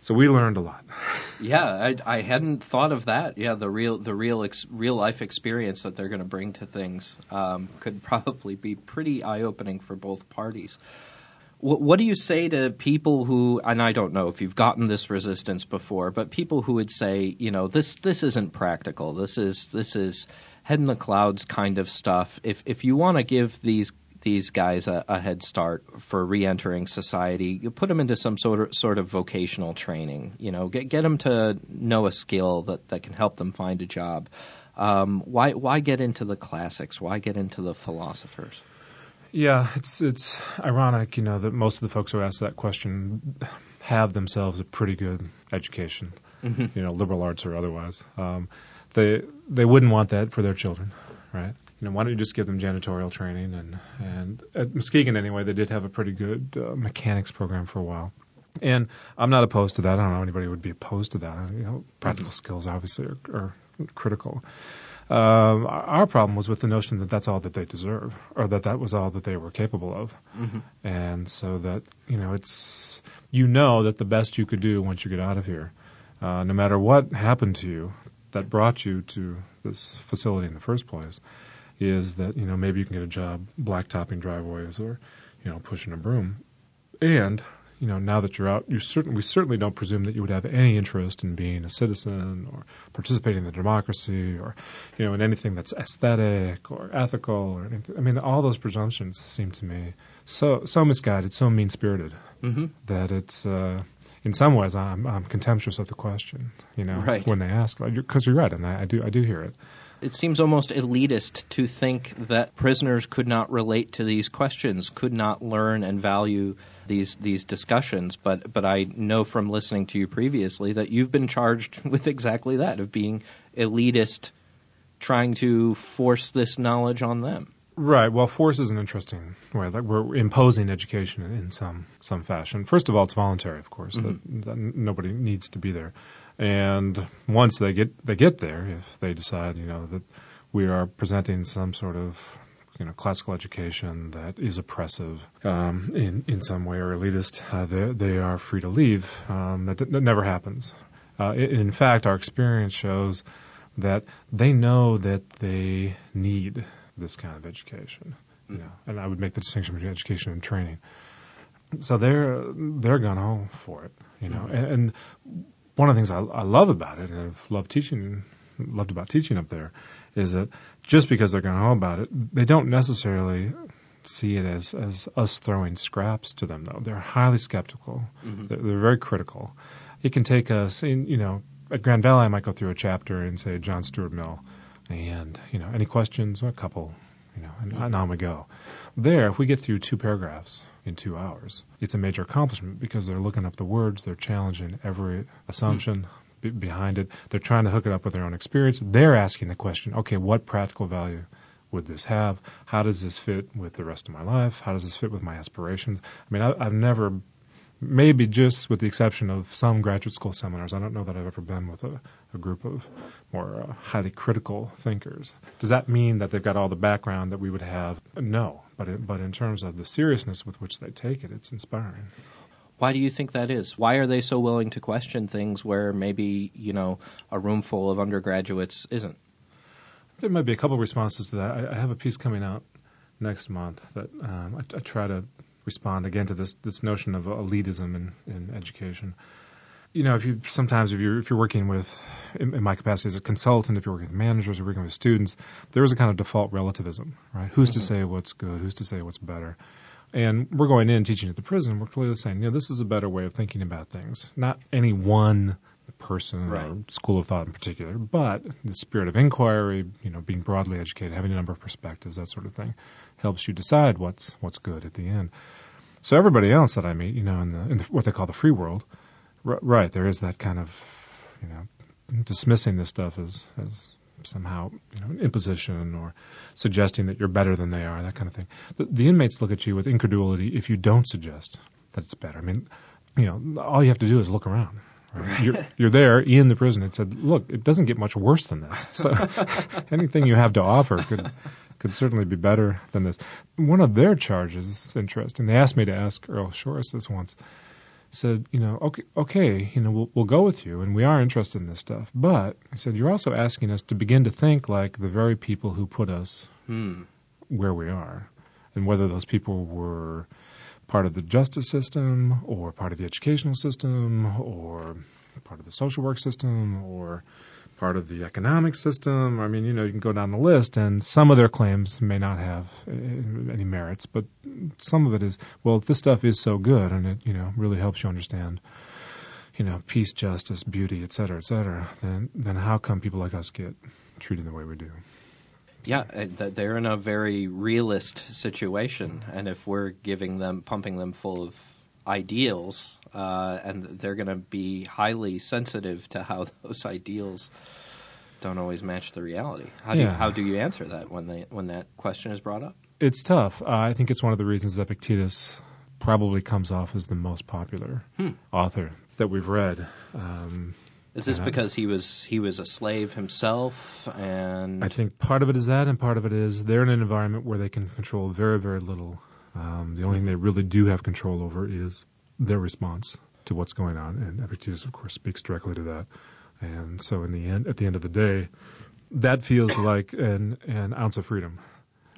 So we learned a lot. yeah, I, I hadn't thought of that. Yeah, the real the real ex, real life experience that they're going to bring to things um, could probably be pretty eye opening for both parties. What do you say to people who, and I don't know if you've gotten this resistance before, but people who would say, you know, this this isn't practical. This is this is head in the clouds kind of stuff. If if you want to give these these guys a, a head start for re-entering society, you put them into some sort of sort of vocational training. You know, get get them to know a skill that that can help them find a job. Um, why why get into the classics? Why get into the philosophers? Yeah, it's it's ironic, you know, that most of the folks who ask that question have themselves a pretty good education, mm-hmm. you know, liberal arts or otherwise. Um, they they wouldn't want that for their children, right? You know, why don't you just give them janitorial training? And and at Muskegon anyway, they did have a pretty good uh, mechanics program for a while. And I'm not opposed to that. I don't know anybody would be opposed to that. You know, practical mm-hmm. skills obviously are, are critical. Um, our problem was with the notion that that's all that they deserve, or that that was all that they were capable of, mm-hmm. and so that you know it's you know that the best you could do once you get out of here, uh, no matter what happened to you that brought you to this facility in the first place, is that you know maybe you can get a job blacktopping driveways or you know pushing a broom, and you know, now that you're out, you certainly we certainly don't presume that you would have any interest in being a citizen or participating in the democracy or, you know, in anything that's aesthetic or ethical or anything. I mean, all those presumptions seem to me so so misguided, so mean spirited mm-hmm. that it's. Uh, in some ways, I'm, I'm contemptuous of the question, you know, right. when they ask, because you're right, and I, I do, I do hear it it seems almost elitist to think that prisoners could not relate to these questions, could not learn and value these these discussions. But but I know from listening to you previously that you've been charged with exactly that of being elitist, trying to force this knowledge on them. Right. Well, force is an interesting way. Like we're imposing education in some some fashion. First of all, it's voluntary, of course. Mm-hmm. That, that nobody needs to be there. And once they get they get there, if they decide, you know, that we are presenting some sort of you know classical education that is oppressive um, in in some way or elitist, uh, they they are free to leave. Um, that, that never happens. Uh, in fact, our experience shows that they know that they need this kind of education. You know, and I would make the distinction between education and training. So they're they're gun ho for it, you know. And, and one of the things I, I love about it, and I've loved teaching, loved about teaching up there, is that just because they're gun ho about it, they don't necessarily see it as as us throwing scraps to them. Though they're highly skeptical, mm-hmm. they're, they're very critical. It can take us, in, you know, at Grand Valley, I might go through a chapter and say John Stuart Mill, and you know, any questions? A couple, you know, and, and on we go. There, if we get through two paragraphs in two hours, it's a major accomplishment because they're looking up the words, they're challenging every assumption hmm. be- behind it, they're trying to hook it up with their own experience. They're asking the question, okay, what practical value would this have? How does this fit with the rest of my life? How does this fit with my aspirations? I mean, I, I've never maybe just with the exception of some graduate school seminars, I don't know that I've ever been with a, a group of more uh, highly critical thinkers. Does that mean that they've got all the background that we would have? No, but it, but in terms of the seriousness with which they take it, it's inspiring. Why do you think that is? Why are they so willing to question things where maybe, you know, a room full of undergraduates isn't? There might be a couple of responses to that. I, I have a piece coming out next month that um, I, I try to respond again to this this notion of elitism in, in education. You know, if you sometimes if you're if you're working with, in, in my capacity as a consultant, if you're working with managers or working with students, there is a kind of default relativism, right? Who's to mm-hmm. say what's good? Who's to say what's better? And we're going in teaching at the prison. We're clearly saying, you know, this is a better way of thinking about things. Not any one person Right. or school of thought in particular, but the spirit of inquiry, you know, being broadly educated, having a number of perspectives, that sort of thing, helps you decide what's what's good at the end. So everybody else that I meet, you know, in the, in the what they call the free world, r- right, there is that kind of, you know, dismissing this stuff as as somehow you know an imposition or suggesting that you're better than they are, that kind of thing. The, the inmates look at you with incredulity if you don't suggest that it's better. I mean, you know, all you have to do is look around. Right? You're, you're there in the prison. It said, look, it doesn't get much worse than this. So anything you have to offer could could certainly be better than this. One of their charges is interesting. They asked me to ask Earl Shorris this once. Said, you know, okay, okay, you know, we'll, we'll go with you, and we are interested in this stuff. But he said, you're also asking us to begin to think like the very people who put us Hmm. where we are, and whether those people were part of the justice system, or part of the educational system, or part of the social work system, or part of the economic system. I mean, you know, you can go down the list, and some of their claims may not have uh, any merits, but some of it is, well, this stuff is so good, and it, you know, really helps you understand. You know, peace, justice, beauty, et cetera, et cetera. Then, then how come people like us get treated the way we do? Yeah, uh, they're in a very realist situation, and if we're giving them, pumping them full of ideals, uh, and they're going to be highly sensitive to how those ideals don't always match the reality. How do you, how do you answer that when they when that question is brought up? It's tough. Uh, I think it's one of the reasons Epictetus probably comes off as the most popular Hmm. author that we've read. Um, Is this because he was he was a slave himself, and I think part of it is that, and part of it is they're in an environment where they can control very, very little. Um, the only thing they really do have control over is their response to what's going on, and Epictetus, of course, speaks directly to that. And so, in the end, at the end of the day, that feels like an an ounce of freedom.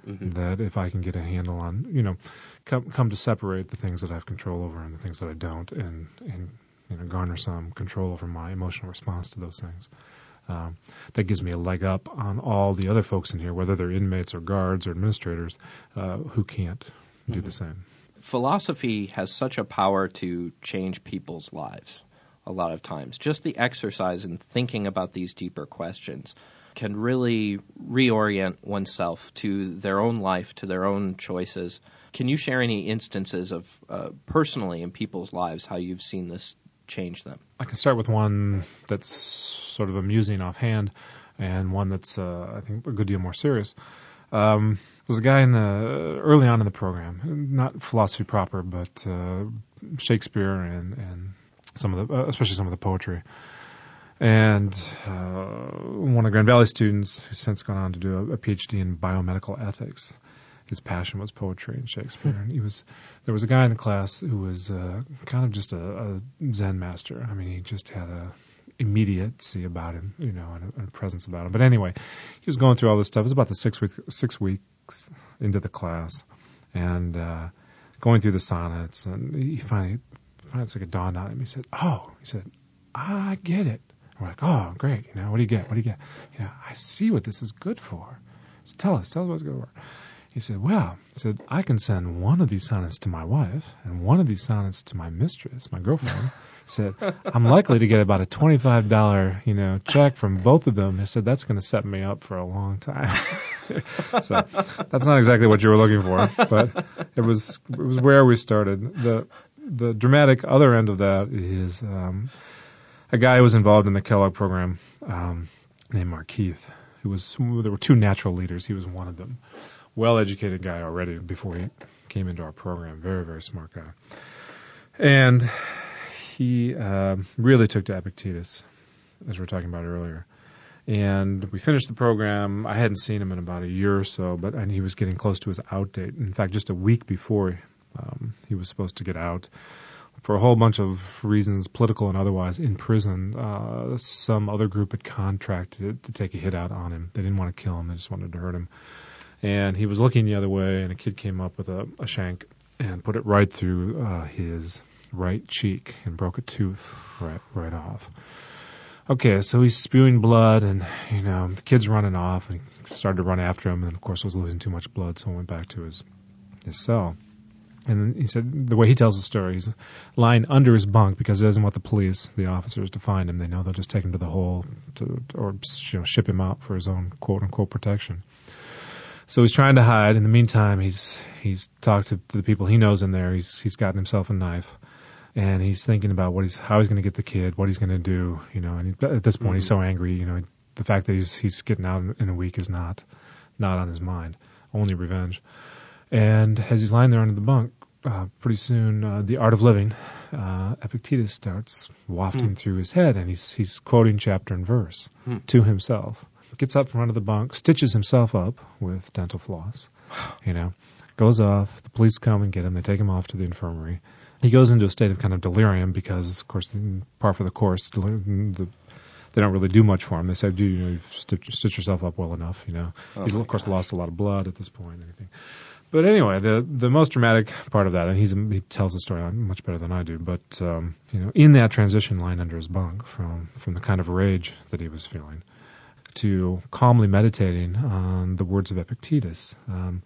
Mhm. That if I can get a handle on, you know, come come to separate the things that I have control over and the things that I don't, and and you know, garner some control over my emotional response to those things. Um, that gives me a leg up on all the other folks in here, whether they're inmates or guards or administrators, uh, who can't do the same. philosophy has such a power to change people's lives a lot of times. Just the exercise in thinking about these deeper questions can really reorient oneself to their own life, to their own choices. Can you share any instances of uh, personally in people's lives how you've seen this change them? I can start with one that's sort of amusing offhand, and one that's uh, I think a good deal more serious. Um, was a guy in the early on in the program, not philosophy proper, but uh, Shakespeare and and some of the, uh, especially some of the poetry. And uh, one of Grand Valley students, who's since gone on to do a, a PhD in biomedical ethics, his passion was poetry and Shakespeare. and he was there was a guy in the class who was uh, kind of just a, a Zen master. I mean, he just had a immediacy about him, you know, and a, and a presence about him. But anyway, he was going through all this stuff. It was about the six week six weeks into the class, and uh, going through the sonnets, and he finally finally like a dawned on him. He said, "Oh," he said, "I get it." We're like, "Oh, great! You know, what do you get? What do you get? You know, I see what this is good for. So tell us, tell us what's good for." He said, Well, he said, I can send one of these sonnets to my wife and one of these sonnets to my mistress, my girlfriend. said, I'm likely to get about a $25, you know, check from both of them. He said, that's going to set me up for a long time. so that's not exactly what you were looking for, but it was, it was where we started. The, the dramatic other end of that is, um, a guy who was involved in the Kellogg program, um, named Mark Keith, who was, there were two natural leaders. He was one of them well educated guy already before he came into our program. Very, very smart guy. And he uh, really took to Epictetus, as we were talking about earlier. And we finished the program. I hadn't seen him in about a year or so, but and he was getting close to his out date. In fact, just a week before um, he was supposed to get out, for a whole bunch of reasons, political and otherwise, in prison, uh, some other group had contracted to take a hit out on him. They didn't want to kill him; they just wanted to hurt him and he was looking the other way, and a kid came up with a, a shank and put it right through uh, his right cheek and broke a tooth right right off. Okay, so he's spewing blood, and you know the kid's running off, and started to run after him, and of course was losing too much blood, so he went back to his his cell. And he said the way he tells the story, he's lying under his bunk because he doesn't want the police, the officers, to find him. They know they'll just take him to the hole to, or you know, ship him out for his own quote unquote protection. So he's trying to hide. In the meantime, he's he's talked to, to the people he knows in there. He's he's gotten himself a knife, and he's thinking about what he's how he's going to get the kid, what he's going to do. You know, and he, at this point, mm-hmm. he's so angry. You know, the fact that he's he's getting out in a week is not not on his mind. Only revenge. And as he's lying there under the bunk, uh, pretty soon uh, the art of living, uh, Epictetus starts wafting mm. through his head, and he's he's quoting chapter and verse mm. to himself gets up from under the bunk, stitches himself up with dental floss, you know, goes off. The police come and get him. They take him off to the infirmary. He goes into a state of kind of delirium because, of course, part for the course, the, they don't really do much for him. They say, "Do you know you've stitched, stitched yourself up well enough?" You know, oh he's of course gosh. lost a lot of blood at this point. And everything. But anyway, the the most dramatic part of that, and he's he tells the story much better than I do. But um, you know, in that transition line under his bunk from from the kind of rage that he was feeling to calmly meditating on the words of Epictetus. Um,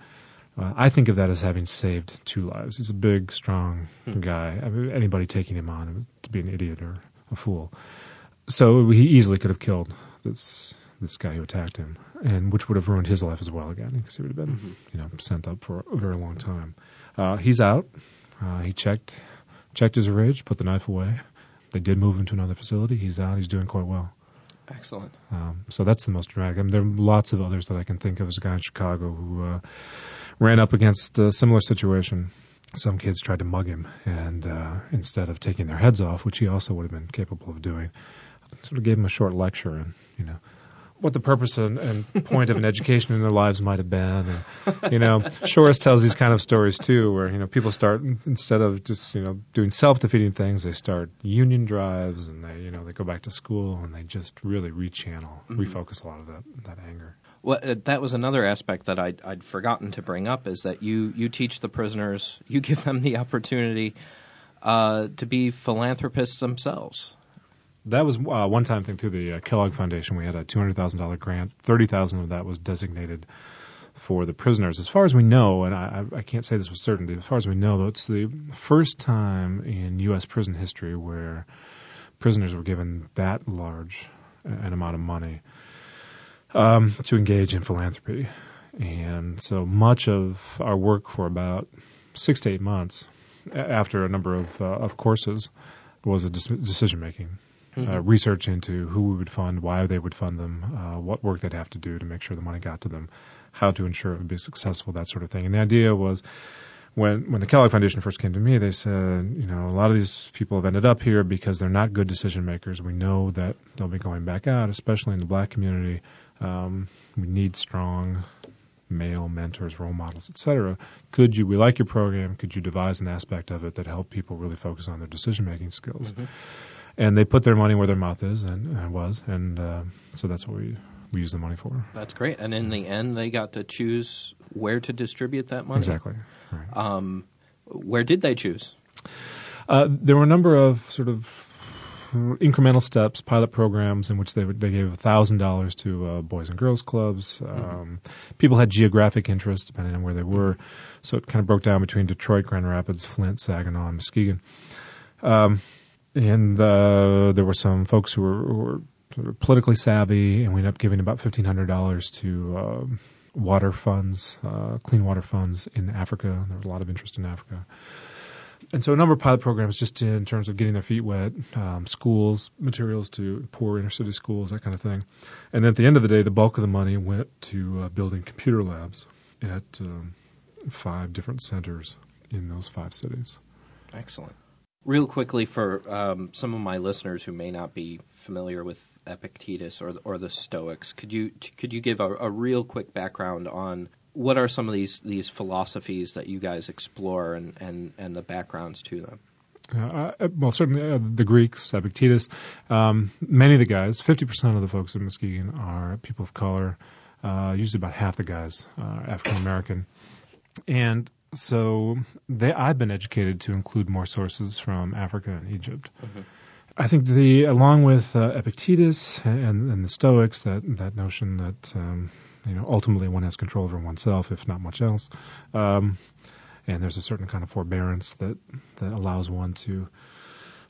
uh, I think of that as having saved two lives. He's a big, strong hmm. guy. I mean, anybody taking him on to be an idiot or a fool. So he easily could have killed this this guy who attacked him, and which would have ruined his life as well again, because he would have been, mm-hmm. you know, sent up for a very long time. Uh, he's out. Uh, he checked checked his rage, put the knife away. They did move him to another facility. He's out. He's doing quite well. Excellent. Um, so that's the most dramatic. I mean, there are lots of others that I can think of. There's a guy in Chicago who uh, ran up against a similar situation. Some kids tried to mug him, and uh, instead of taking their heads off, which he also would have been capable of doing, sort of gave him a short lecture and you know what the purpose and, and point of an education in their lives might have been. And, you know, Shorris tells these kind of stories too, where you know people start instead of just you know doing self-defeating things, they start union drives, and they you know they go back to school and they just really rechannel, mm-hmm. refocus a lot of that that anger. Well, uh, that was another aspect that I'd, I'd forgotten to bring up is that you you teach the prisoners, you give them the opportunity uh, to be philanthropists themselves that was uh, one-time thing through the uh, Kellogg Foundation. We had a two hundred thousand dollar grant. Thirty thousand of that was designated for the prisoners. As far as we know, and I, I can't say this with certainty, as far as we know, it's the first time in U.S. prison history where prisoners were given that large an amount of money um, to engage in philanthropy. And so much of our work for about six to eight months after a number of, uh, of courses was a decision making mm-hmm. uh, research into who we would fund, why they would fund them, uh, what work they'd have to do to make sure the money got to them, how to ensure it would be successful, that sort of thing. And the idea was when when the Kellogg Foundation first came to me, they said, you know, a lot of these people have ended up here because they're not good decision makers. We know that they'll be going back out, especially in the black community. Um, we need strong male mentors, role models, etc. Could you? We like your program. Could you devise an aspect of it that help people really focus on their decision making skills? Mm-hmm. And they put their money where their mouth is, and uh, was, and uh, so that's what we we use the money for. That's great. And in the end, they got to choose where to distribute that money. Exactly. Right. Um, where did they choose? Uh, there were a number of sort of incremental steps, pilot programs in which they they gave thousand dollars to uh, boys and girls clubs. Um, mm-hmm. People had geographic interests depending on where they were, so it kind of broke down between Detroit, Grand Rapids, Flint, Saginaw, and Muskegon. Um, and uh, there were some folks who were, who were politically savvy, and we ended up giving about fifteen hundred dollars to uh, water funds, uh, clean water funds in Africa. There was a lot of interest in Africa. And so a number of pilot programs just in terms of getting their feet wet, um, schools, materials to poor inner city schools, that kind of thing. And at the end of the day, the bulk of the money went to uh, building computer labs at um, five different centers in those five cities. Excellent. Real quickly, for um, some of my listeners who may not be familiar with Epictetus or or the Stoics, could you could you give a, a real quick background on what are some of these these philosophies that you guys explore and and, and the backgrounds to them? Uh, uh well, certainly uh, the Greeks, Epictetus. Um, many of the guys, 50% of the folks in Muskegon are people of color. Uh, usually about half the guys are African American. And so they, I've been educated to include more sources from Africa and Egypt. Mm-hmm. I think the along with uh, Epictetus and, and, the Stoics, that that notion that um, you know, ultimately one has control over oneself, if not much else. Um, and there's a certain kind of forbearance that that allows one to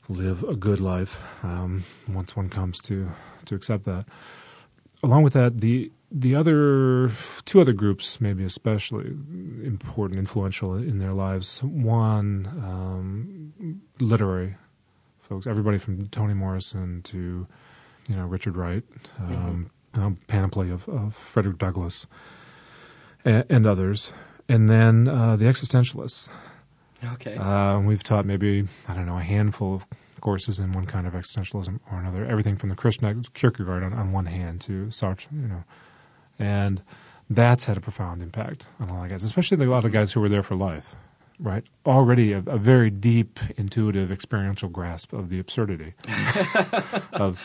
live a good life um, once one comes to to accept that. Along with that, the the other two other groups, maybe especially important, influential in their lives. One, um, literary folks, everybody from Toni Morrison to you know Richard Wright, um, mm-hmm um, panoply of, of Frederick Douglass and, and others, and then uh, the existentialists. Okay. Uh, we've taught maybe I don't know a handful of courses in one kind of existentialism or another. Everything from the Christian Kierkegaard on, on one hand to Sartre, you know, and that's had a profound impact on a lot of guys, especially a lot of guys who were there for life, right? Already a, a very deep, intuitive, experiential grasp of the absurdity of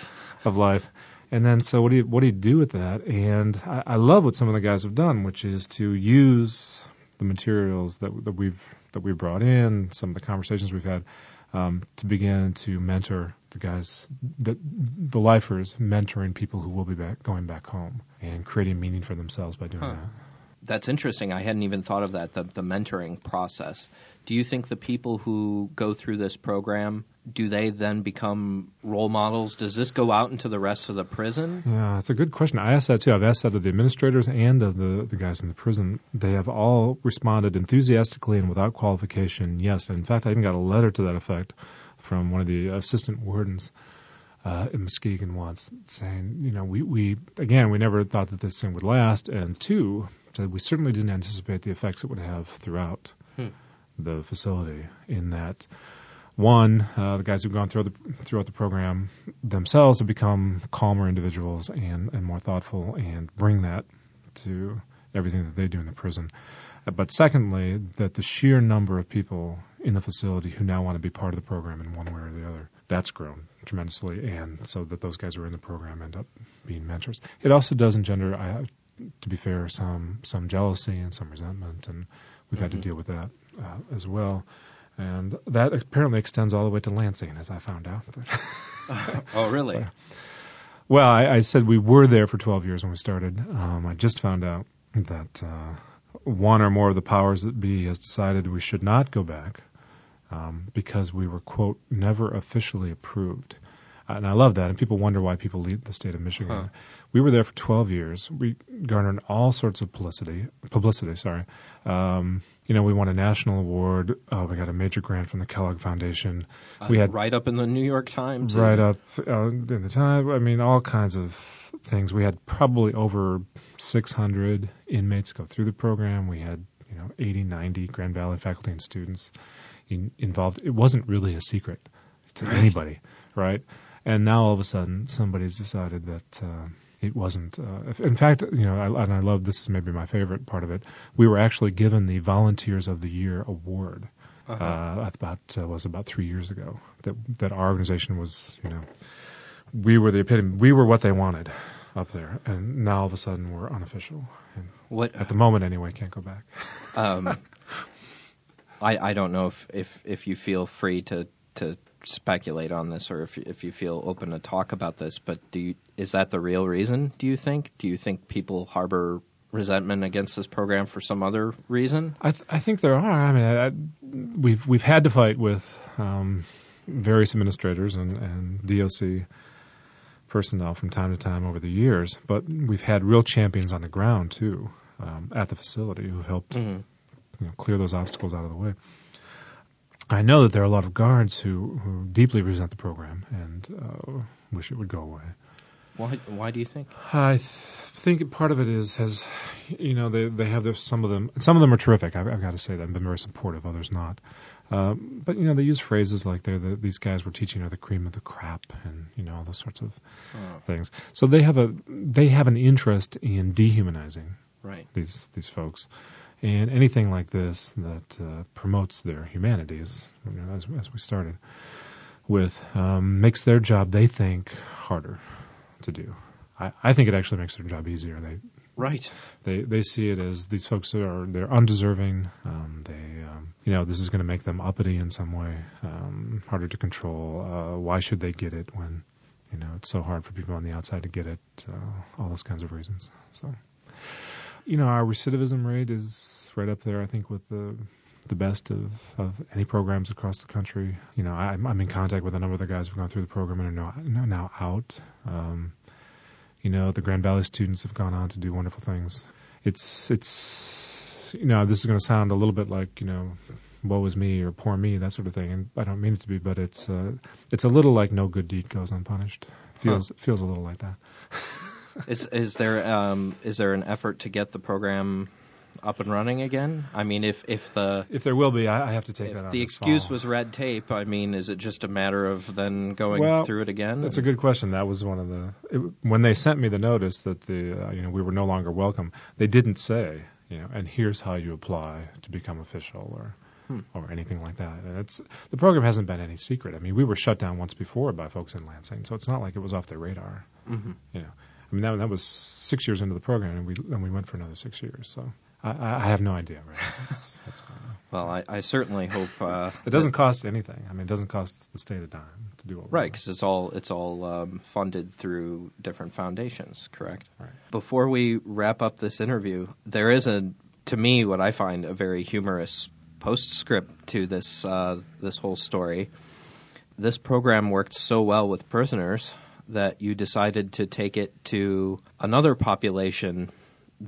of life. And then, so what do you what do you do with that? And I, I love what some of the guys have done, which is to use the materials that that we've that we brought in, some of the conversations we've had, um, to begin to mentor the guys, the, the lifers, mentoring people who will be back going back home and creating meaning for themselves by doing huh. that. That's interesting. I hadn't even thought of that, the, the mentoring process. Do you think the people who go through this program do they then become role models? Does this go out into the rest of the prison? Yeah, it's a good question. I asked that too. I've asked that of the administrators and of the, the guys in the prison. They have all responded enthusiastically and without qualification, yes. In fact, I even got a letter to that effect from one of the assistant wardens uh, in Muskegon once saying, you know, we, we, again, we never thought that this thing would last. And two, said we certainly didn't anticipate the effects it would have throughout hmm. the facility in that one, uh, the guys who've gone through the throughout the program themselves have become calmer individuals and, and more thoughtful and bring that to everything that they do in the prison. But secondly, that the sheer number of people in the facility who now want to be part of the program in one way or the other, that's grown tremendously. And so that those guys who are in the program end up being mentors. It also does engender, I, to be fair, some some jealousy and some resentment, and we've mm-hmm. had to mm-hmm. deal with that uh, as well. And that apparently extends all the way to Lansing, as I found out. oh, really? So, well, I, I, said we were there for 12 years when we started. Um, I just found out that uh, one or more of the powers that be has decided we should not go back um, because we were, quote, never officially approved and I love that. And people wonder why people leave the state of Michigan. Huh. We were there for 12 years. We garnered all sorts of publicity. Publicity, sorry. Um, you know, we won a national award. Uh, we got a major grant from the Kellogg Foundation. Uh, we had right up in the New York Times. Right up uh, in the time. I mean, all kinds of things. We had probably over 600 inmates go through the program. We had you know 80, 90 Grand Valley faculty and students in, involved. It wasn't really a secret to anybody, right? and now all of a sudden somebody's decided that uh, it wasn't. Uh, in fact, you know, I, and I love this is maybe my favorite part of it. We were actually given the Volunteers of the Year award uh about uh, was about three years ago. That that our organization was, you know, we were the epitome. We were what they wanted up there, and now all of a sudden we're unofficial. And What at the moment, anyway, can't go back. um, I I don't know if, if if you feel free to to speculate on this or if if you feel open to talk about this, but do you, is that the real reason? Do you think? Do you think people harbor resentment against this program for some other reason? I, th- I think there are. I mean, I, I, we've we've had to fight with um, various administrators and, and DOC personnel from time to time over the years, but we've had real champions on the ground too um, at the facility who've helped Mhm. you know, clear those obstacles out of the way. I know that there are a lot of guards who, who deeply resent the program and uh, wish it would go away. Why why do you think? I th- think part of it is has you know they they have their, some of them some of them are terrific. I've, I've got to say that I've been very supportive. Others not. Um, but you know they use phrases like they're the, these guys we're teaching are the cream of the crop and you know all those sorts of Oh, things. So they have a they have an interest in dehumanizing right. these these folks. And anything like this that uh, promotes their humanities, you know, as, as we started with, um, makes their job, they think, harder to do. I, I think it actually makes their job easier. They Right. they they see it as these folks are they're undeserving. Um, they um, you know this is going to make them uppity in some way, um, harder to control. Uh, why should they get it when you know it's so hard for people on the outside to get it? Uh, all those kinds of reasons. So you know our recidivism rate is right up there. I think with the the best of, of any programs across the country. You know, I'm, I'm in contact with a number of the guys who've gone through the program and are now, now out. Um, you know, the Grand Valley students have gone on to do wonderful things. It's it's you know, this is going to sound a little bit like you know, woe is me or poor me, that sort of thing, and I don't mean it to be, but it's uh, it's a little like no good deed goes unpunished. Feels feels a little like that. Is is there um is there an effort to get the program up and running again? I mean, if if the If there will be, I, I have to take that if the excuse fall. was red tape, I mean, is it just a matter of then going Well, through it again? That's a good question. That was one of the it, when they sent me the notice that the uh, you know we were no longer welcome. They didn't say you know and here's how you apply to become official or Hmm. or anything like that. And it's the program hasn't been any secret. I mean, we were shut down once before by folks in Lansing, so it's not like it was off their radar. Mhm. You know, I mean that that was six years into the program, and we and we went for another six years. So I, I have no idea really what's, what's going on. Well, I, I certainly hope uh, It doesn't cost anything. I mean, it doesn't cost the state a dime to do what we're Right, because it's all it's all um, funded through different foundations, correct? Right. Before we wrap up this interview, there is a, to me, what I find a very humorous postscript to this uh, this whole story. This program worked so well with prisoners that you decided to take it to another population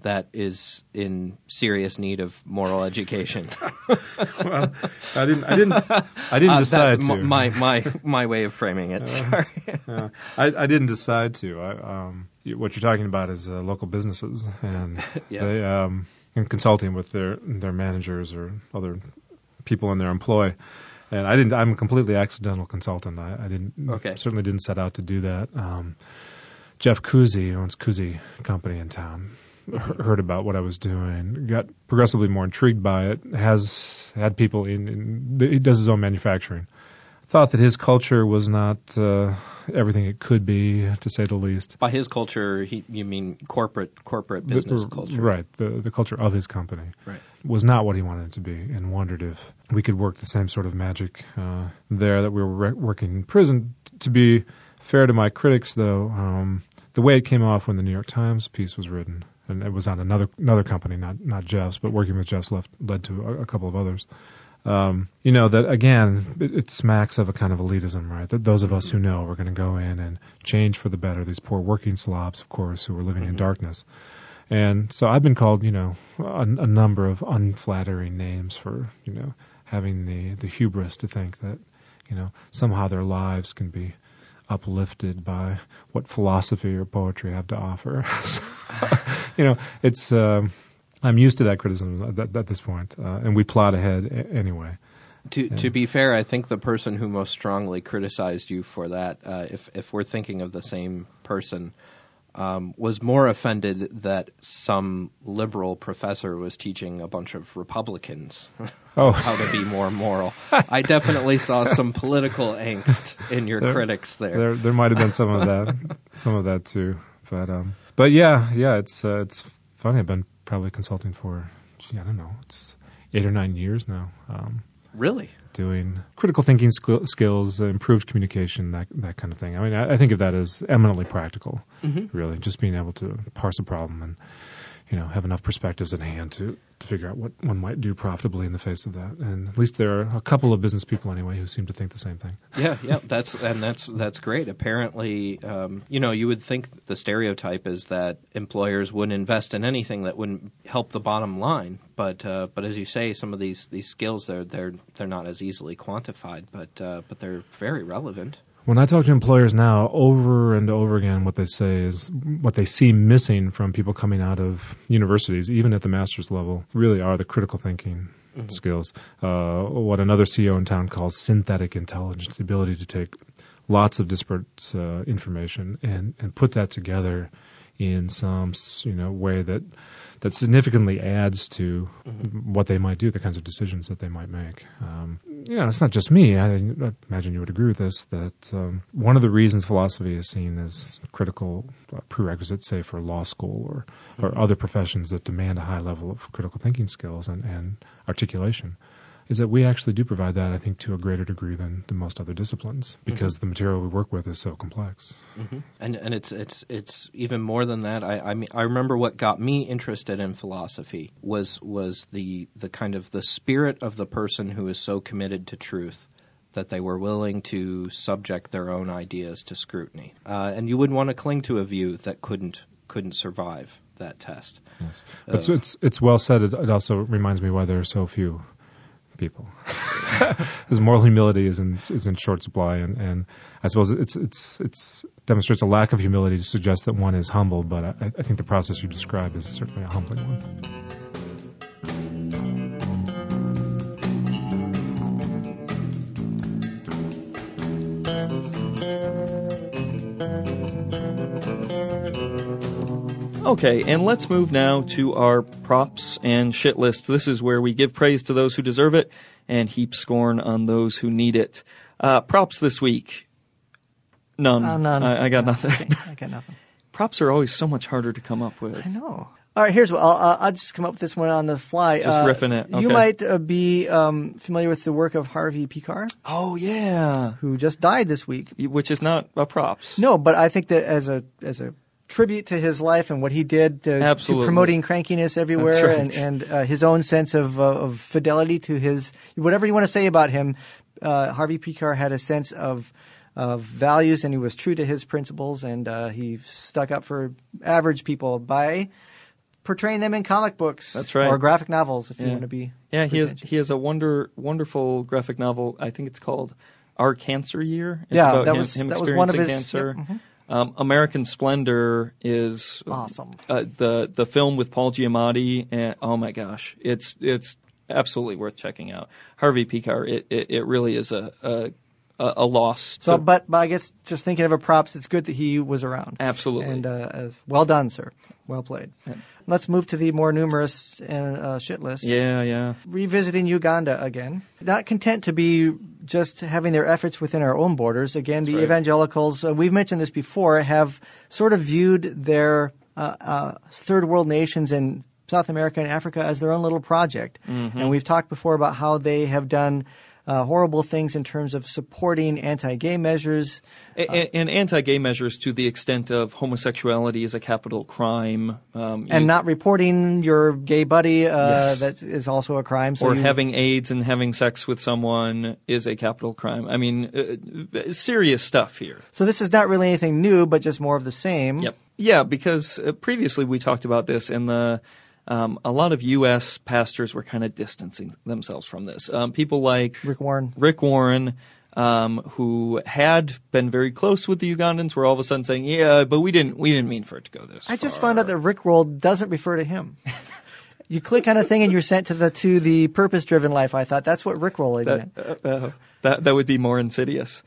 that is in serious need of moral education. well, I didn't. I didn't. I didn't Uh, decide m- to. My my my way of framing it. Sorry. Uh, I, I didn't decide to. I, um, what you're talking about is uh, local businesses and Yeah. they um, in consulting with their their managers or other people in their employ. And I didn't. I'm a completely accidental consultant. I, I didn't. Okay. Certainly didn't set out to do that. Um, Jeff Kuzi owns Kuzi Company in town. He- Heard about what I was doing, got progressively more intrigued by it. Has had people in. in he does his own manufacturing thought that his culture was not uh, everything it could be, to say the least. By his culture, he, you mean corporate corporate The- business r- culture, Right. The the culture of his company Right. was not what he wanted it to be, and wondered if we could work the same sort of magic uh, there that we were re- working in prison. To be fair to my critics, though, um, the way it came off when the New York Times piece was written, and it was on another another company, not not Jeff's, but working with Jeff's left led to a, a couple of others. Um, you know that again, it, it smacks of a kind of elitism, right? That those of us who know we're going to go in and change for the better. These poor working slobs, of course, who are living in darkness. And so I've been called, you know, a, a number of unflattering names for, you know, having the the hubris to think that, you know, somehow their lives can be uplifted by what philosophy or poetry have to offer. So, you know, it's um, I'm used to that criticism at, at this point, uh, and we plot ahead a- anyway. To to be fair, I think the person who most strongly criticized you for that, uh, if if we're thinking of the same person, um, was more offended that some liberal professor was teaching a bunch of Republicans Oh. how to be more moral. I definitely saw some political angst in your There- critics there. There, there might have been some of that, some of that too. But, um, but yeah, yeah, it's, uh, it's funny. I've been probably consulting for, gee, I don't know, it's eight or nine years now. Um, Really? doing critical thinking skill, skills, improved communication, that that kind of thing. I mean, I, I think of that as eminently practical. Mm-hmm. Really, just being able to parse a problem and you know have enough perspectives at hand to to figure out what one might do profitably in the face of that. And at least there are a couple of business people anyway who seem to think the same thing. Yeah, yeah, that's and that's that's great. Apparently, um, you know, you would think the stereotype is that employers wouldn't invest in anything that wouldn't help the bottom line. But uh, but as you say, some of these these skills they're they're they're not as easily quantified, but uh, but they're very relevant. When I talk to employers now, over and over again, what they say is what they see missing from people coming out of universities, even at the master's level, really are the critical thinking skills. Uh, what another CEO in town calls synthetic intelligence, the ability to take lots of disparate uh, information and, and put that together in some you know way that that significantly adds to what they might do, the kinds of decisions that they might make. Um, you know, it's not just me. I, I imagine you would agree with this. That um, one of the reasons philosophy is seen as critical uh, prerequisite, say for law school or or other professions that demand a high level of critical thinking skills and, and articulation, is that we actually do provide that. I think to a greater degree than, than most other disciplines mm-hmm. because the material we work with is so complex. Mm-hmm. And and it's it's it's even more than that. I I mean I remember what got me interested in philosophy was was the the kind of the spirit of the person who is so committed to truth that they were willing to subject their own ideas to scrutiny. Uh, and you wouldn't want to cling to a view that couldn't couldn't survive that test. Yes. Uh, it's, it's it's well said. It, it also reminds me why there are so few people. Because moral humility is in is in short supply, and, and I suppose it's it's it's demonstrates a lack of humility to suggest that one is humble. But I, I think the process you describe is certainly a humbling one. Okay, and let's move now to our props and shit list. This is where we give praise to those who deserve it and heap scorn on those who need it. Uh, props this week. None. Uh, none. I, I got No, nothing. okay, I got nothing. props are always so much harder to come up with. I know. All right, here's what I'll, I'll I'll just come up with this one on the fly. Just Uh, riffing it, Okay. You might uh, be um, familiar with the work of Harvey Pekar, Oh yeah, who just died this week. which is not a props. No, but I think that as a as a tribute to his life and what he did to, to promoting crankiness everywhere right. and and uh, his own sense of uh, of fidelity to his whatever you want to say about him, uh, Harvey Pekar had a sense of of values and he was true to his principles and uh, he stuck up for average people by portraying them in comic books. That's right. Or graphic novels if you want to be. Yeah, he has he has a wonder wonderful graphic novel. I think it's called Our Cancer Year. It's Yeah, that him, was- him that was one of his- cancer. yep, mhm. Um, American Splendor is Awesome. Uh, the the film with Paul Giamatti. And, oh my gosh, it's it's absolutely worth checking out. Harvey Pekar. It it, it really is a a, a a loss. So, to- but, but I guess just thinking of a props, it's good that he was around. absolutely. And uh, as well done, sir. Well played. Yeah. Let's move to the more numerous and uh, shit list. yeah, yeah. Revisiting Uganda again. Not content to be just having their efforts within our own borders. Again, the right. evangelicals, uh, we've mentioned this before, have sort of viewed their uh, uh, third world nations in South America and Africa as their own little project. Mm-hmm. And we've talked before about how they have done uh, horrible things in terms of supporting anti-gay measures, A- a- and anti-gay measures to the extent of homosexuality is a capital crime, um, and you- not reporting your gay buddy uh, Yes. that is also a crime. So or you- having AIDS and having sex with someone is a capital crime. I mean, uh, serious stuff here. So this is not really anything new, but just more of the same. Yep. Yeah, because uh, previously we talked about this, in the um, a lot of U.S. pastors were kind of distancing themselves from this. Um, people like Rick Warren. Rick Warren, um, who had been very close with the Ugandans, were all of a sudden saying, "Yeah, but we didn't we didn't mean for it to go this." I just found out that Rick Roll doesn't refer to him. you click on a thing and you're sent to the to the purpose-driven life. I thought that's what Rickrolling that, meant. uh, uh, that that would be more insidious.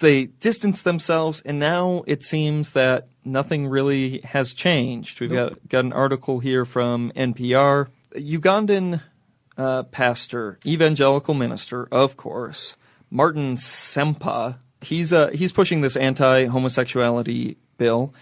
They distance themselves, and now it seems that nothing really has changed. We've got got an article here from NPR. Ugandan uh, pastor, evangelical minister, of course, Martin Ssempa. He's uh, he's pushing this anti-homosexuality bill,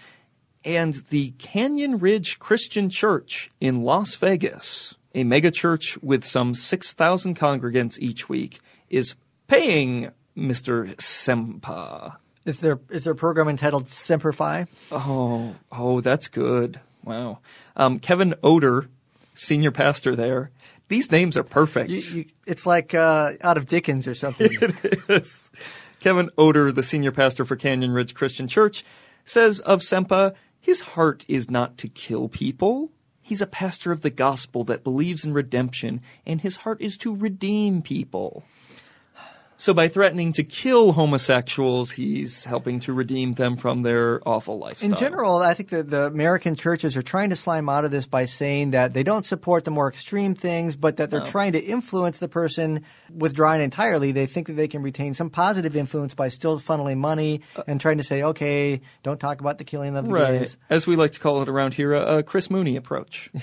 and the Canyon Ridge Christian Church in Las Vegas, a megachurch with some 6,000 congregants each week, is paying Mr. Ssempa. Is there is there a program entitled Semper Fi? Oh, oh, that's good. Wow. Um, Kevin Odor, senior pastor there. These names are perfect. You, you, it's like uh, out of Dickens or something. It is. Kevin Odor, the senior pastor for Canyon Ridge Christian Church, says of Ssempa, his heart is not to kill people. He's a pastor of the gospel that believes in redemption, and his heart is to redeem people. So by threatening to kill homosexuals, he's helping to redeem them from their awful lifestyle. In general, I think that the American churches are trying to slime out of this by saying that they don't support the more extreme things, but that they're No. trying to influence the person withdrawing entirely. They think that they can retain some positive influence by still funneling money uh. and trying to say, okay, don't talk about the killing of the right, gays. as we like to call it around here, a, a Chris Mooney approach.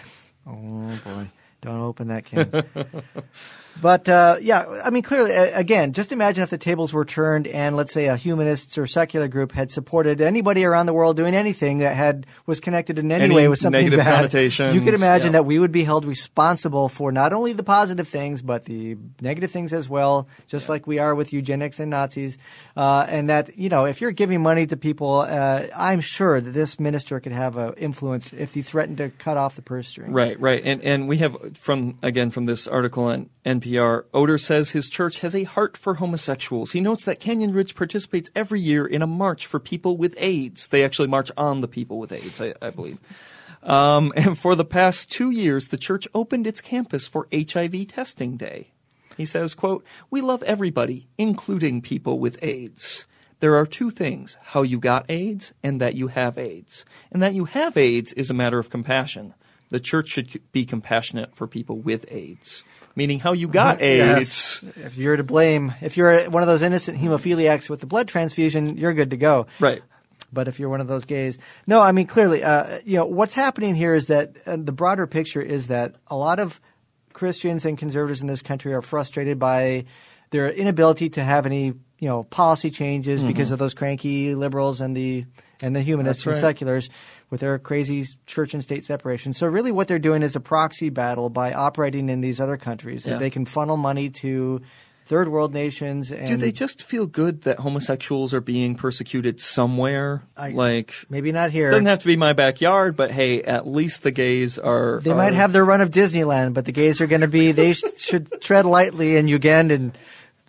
Oh boy, don't open that can. but uh, yeah, I mean, clearly, again, just imagine if the tables were turned and let's say a humanists or secular group had supported anybody around the world doing anything that had was connected in any, Any way with something negative bad. connotations, You could imagine yeah. that we would be held responsible for not only the positive things but the negative things as well, just like we are with eugenics and Nazis. Uh, and that you know, if you're giving money to people, uh, I'm sure that this minister could have an influence if he threatened to cut off the purse strings. Right, right. And and we have from again from this article on NPR, Odor says his church has a heart for homosexuals. He notes that Canyon Ridge participates every year in a march for people with AIDS. They actually march on the people with AIDS, I, I believe. Um, and for the past two years, the church opened its campus for HIV testing day. He says, quote, We love everybody, including people with AIDS. There are two things, how you got AIDS and that you have AIDS. And that you have AIDS is a matter of compassion. The church should be compassionate for people with AIDS. Meaning how you got AIDS. Yes. If you're to blame, if you're one of those innocent hemophiliacs with the blood transfusion, you're good to go. Right. But if you're one of those gays, no, I mean clearly, uh, you know, what's happening here is that uh, the broader picture is that a lot of Christians and conservatives in this country are frustrated by their inability to have any, you know, policy changes because of those cranky liberals and the and the humanists Mm-hmm. And seculars with their crazy church and state separation. So really, what they're doing is a proxy battle by operating in these other countries Yeah. that they can funnel money to third world nations. And Do they just feel good that homosexuals are being persecuted somewhere? I- like, maybe not here? doesn't have to be my backyard, but hey, at least the gays are. They are- might have their run of Disneyland, but the gays are going to be. They sh- should tread lightly in Ugandan,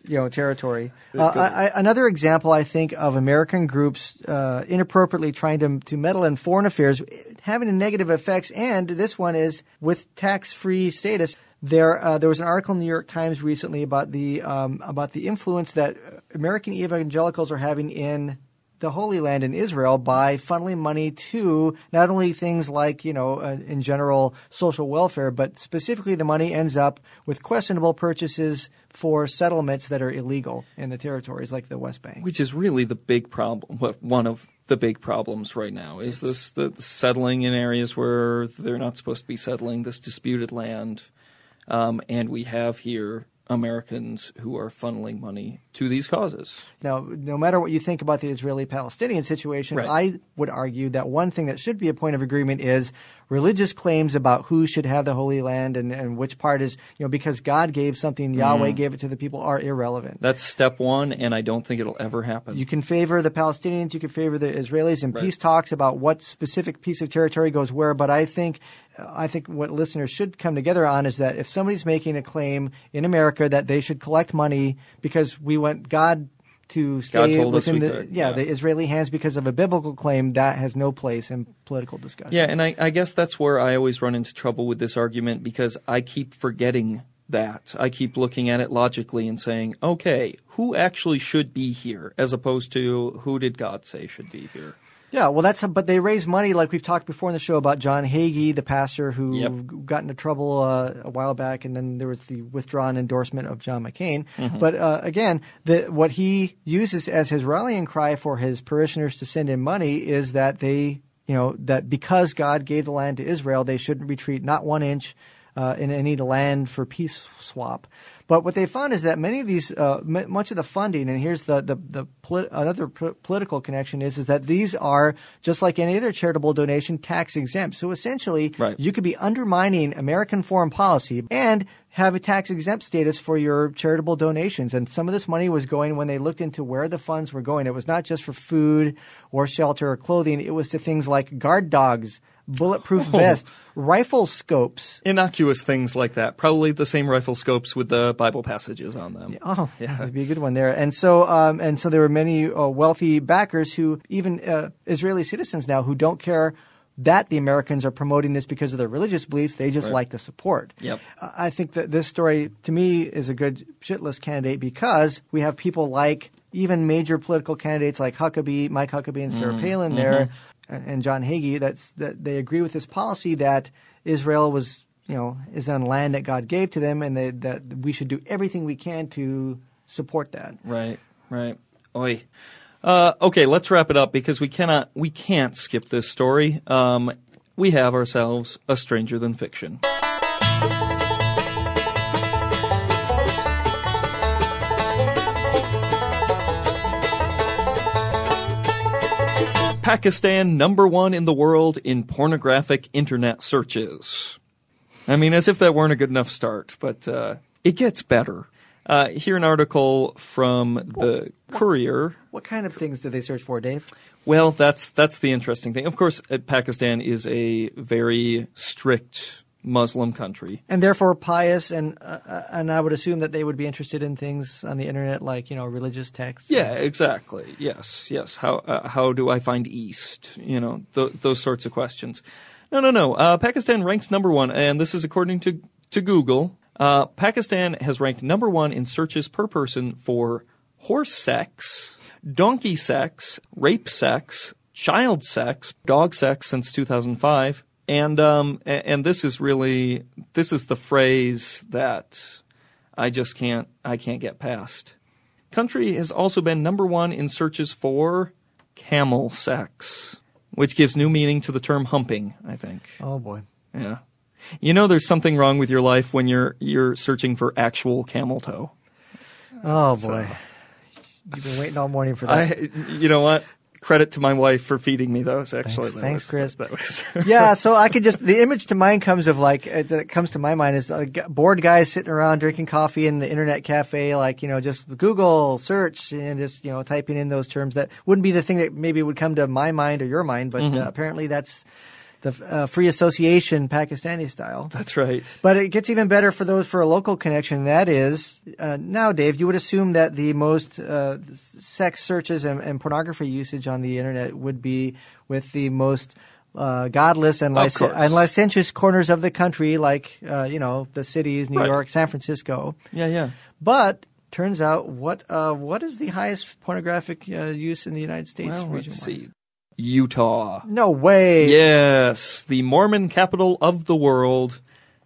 you know, territory. Uh, I, I, another example, I think, of American groups uh, inappropriately trying to to meddle in foreign affairs, having a negative effects. And this one is with tax-free status. There, uh, there was an article in the New York Times recently about the um, about the influence that American evangelicals are having in the Holy Land in Israel by funneling money to not only things like, you know, uh, in general social welfare, but specifically the money ends up with questionable purchases for settlements that are illegal in the territories like the West Bank. which is really the big problem. What one of the big problems right now is this the, the settling in areas where they're not supposed to be settling this disputed land, um, and we have here Americans who are funneling money to these causes. Now, no matter what you think about the Israeli-Palestinian situation, Right. I would argue that one thing that should be a point of agreement is religious claims about who should have the Holy Land and, and which part is, you know, because God gave something, Mm-hmm. Yahweh gave it to the people, are irrelevant. That's step one, and I don't think it'll ever happen. You can favor the Palestinians, you can favor the Israelis in Right. peace talks about what specific piece of territory goes where. But I think, I think what listeners should come together on is that if somebody's making a claim in America that they should collect money because we want God to stay told us within the yeah, yeah. the Israeli hands because of a biblical claim, that has no place in political discussion. Yeah, and I, I guess that's where I always run into trouble with this argument because I keep forgetting that. I keep looking at it logically and saying, okay, who actually should be here, as opposed to who did God say should be here? Yeah, well, that's but they raise money like we've talked before in the show about John Hagee, the pastor who Yep. got into trouble uh, a while back, and then there was the withdrawn endorsement of John McCain. Mm-hmm. But uh, again, the, what he uses as his rallying cry for his parishioners to send in money is that they, you know, that because God gave the land to Israel, they shouldn't retreat not one inch uh, in any land for peace swap. But what they found is that many of these, uh, m- much of the funding, and here's the the, the polit- another p- political connection is is that these are just like any other charitable donation, tax exempt. So essentially, Right. you could be undermining American foreign policy and have a tax exempt status for your charitable donations. And some of this money was going when they looked into where the funds were going. It was not just for food or shelter or clothing. It was to things like guard dogs, bulletproof Oh. vests, rifle scopes. Innocuous things like that. Probably the same rifle scopes with the Bible passages on them. Oh, Yeah. that'd be a good one there. And so, um, and so there were many uh, wealthy backers who, even uh, Israeli citizens now, who don't care that the Americans are promoting this because of their religious beliefs. They just Right. like the support. Yep. I I think that this story, to me, is a good shitless candidate because we have people like even major political candidates like Huckabee, Mike Huckabee, and Sarah Palin there, and and John Hagee. That's that they agree with this policy that Israel was, you know, is on land that God gave to them, and they, that we should do everything we can to support that. Right, right. Oi. Uh, okay, let's wrap it up because we cannot, we can't skip this story. Um, we have ourselves a stranger than fiction. Pakistan number one in the world in pornographic internet searches. I mean, as if that weren't a good enough start, but uh, it gets better. Uh, here an article from the Courier. What kind of things do they search for, Dave? Well, that's that's the interesting thing. Of course, uh, Pakistan is a very strict Muslim country. And therefore pious, and uh, and I would assume that they would be interested in things on the internet like you know religious texts. Yeah, exactly. Yes, yes. How uh, how do I find East? You know, th- those sorts of questions. No, no, no. Uh, Pakistan ranks number one, and this is according to to Google. Uh, Pakistan has ranked number one in searches per person for horse sex, donkey sex, rape sex, child sex, dog sex since 2005. And um, and this is really this is the phrase that I just can't I can't get past. Country has also been number one in searches for camel sex, which gives new meaning to the term humping, I think. Oh boy. Yeah. You know there's something wrong with your life when you're you're searching for actual camel toe. Oh boy. You've been waiting all morning for that. I you know what? Credit to my wife for feeding me those actually. Thanks- thanks, was- Chris. Was yeah, so I could just the image to mind comes of like uh, that comes to my mind is uh, bored guys sitting around drinking coffee in the internet cafe, like you know just Google search and just you know typing in those terms that wouldn't be the thing that maybe would come to my mind or your mind, but uh, apparently that's the uh, free association Pakistani style. That's right. But it gets even better for those for a local connection. That is, uh, now, Dave, you would assume that the most uh, sex searches and, and pornography usage on the internet would be with the most uh, godless and, and licentious corners of the country, like uh, you know the cities, New Right. York, San Francisco. Yeah, yeah. But turns out, what uh, what is the highest pornographic uh, use in the United States? Well, let's see. Utah. No way. Yes, the Mormon capital of the world.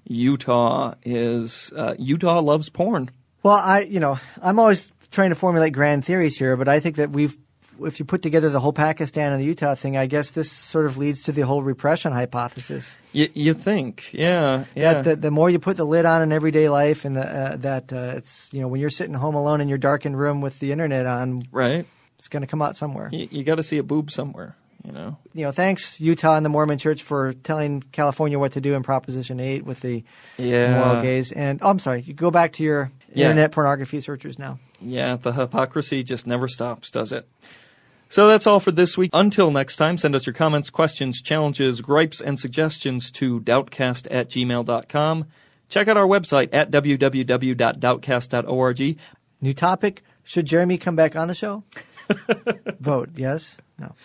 Utah is uh, Utah loves porn. Well, I, you know, I'm always trying to formulate grand theories here, but I think that we've, if you put together the whole Pakistan and the Utah thing, I guess this sort of leads to the whole repression hypothesis. Y- you think, yeah, yeah. That the, the more you put the lid on in everyday life, and the, uh, that uh, it's, you know, when you're sitting home alone in your darkened room with the internet on, right. it's going to come out somewhere. You, you got to see a boob somewhere, you know. You know, thanks Utah and the Mormon Church for telling California what to do in Proposition 8 with the Yeah. moral gaze. And oh, I'm sorry, you go back to your Yeah. internet pornography searchers now. Yeah, the hypocrisy just never stops, does it? So that's all for this week. Until next time, send us your comments, questions, challenges, gripes, and suggestions to doubtcast at gmail.com. Check out our website at www.doubtcast.org. New topic: Should Jeremy come back on the show? Vote yes. No.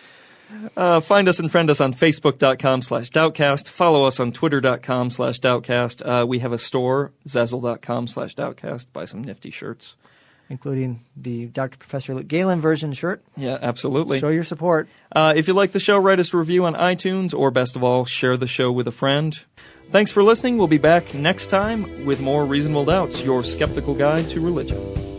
Uh, find us and friend us on Facebook.com slash Doubtcast. Follow us on Twitter.com slash Doubtcast. Uh, we have a store, Zazzle.com slash Doubtcast. Buy some nifty shirts. including the Dr. Professor Luke Galen version shirt. Yeah, absolutely. Show your support. Uh, if you like the show, write us a review on iTunes, or best of all, share the show with a friend. Thanks for listening. We'll be back next time with more Reasonable Doubts, your skeptical guide to religion.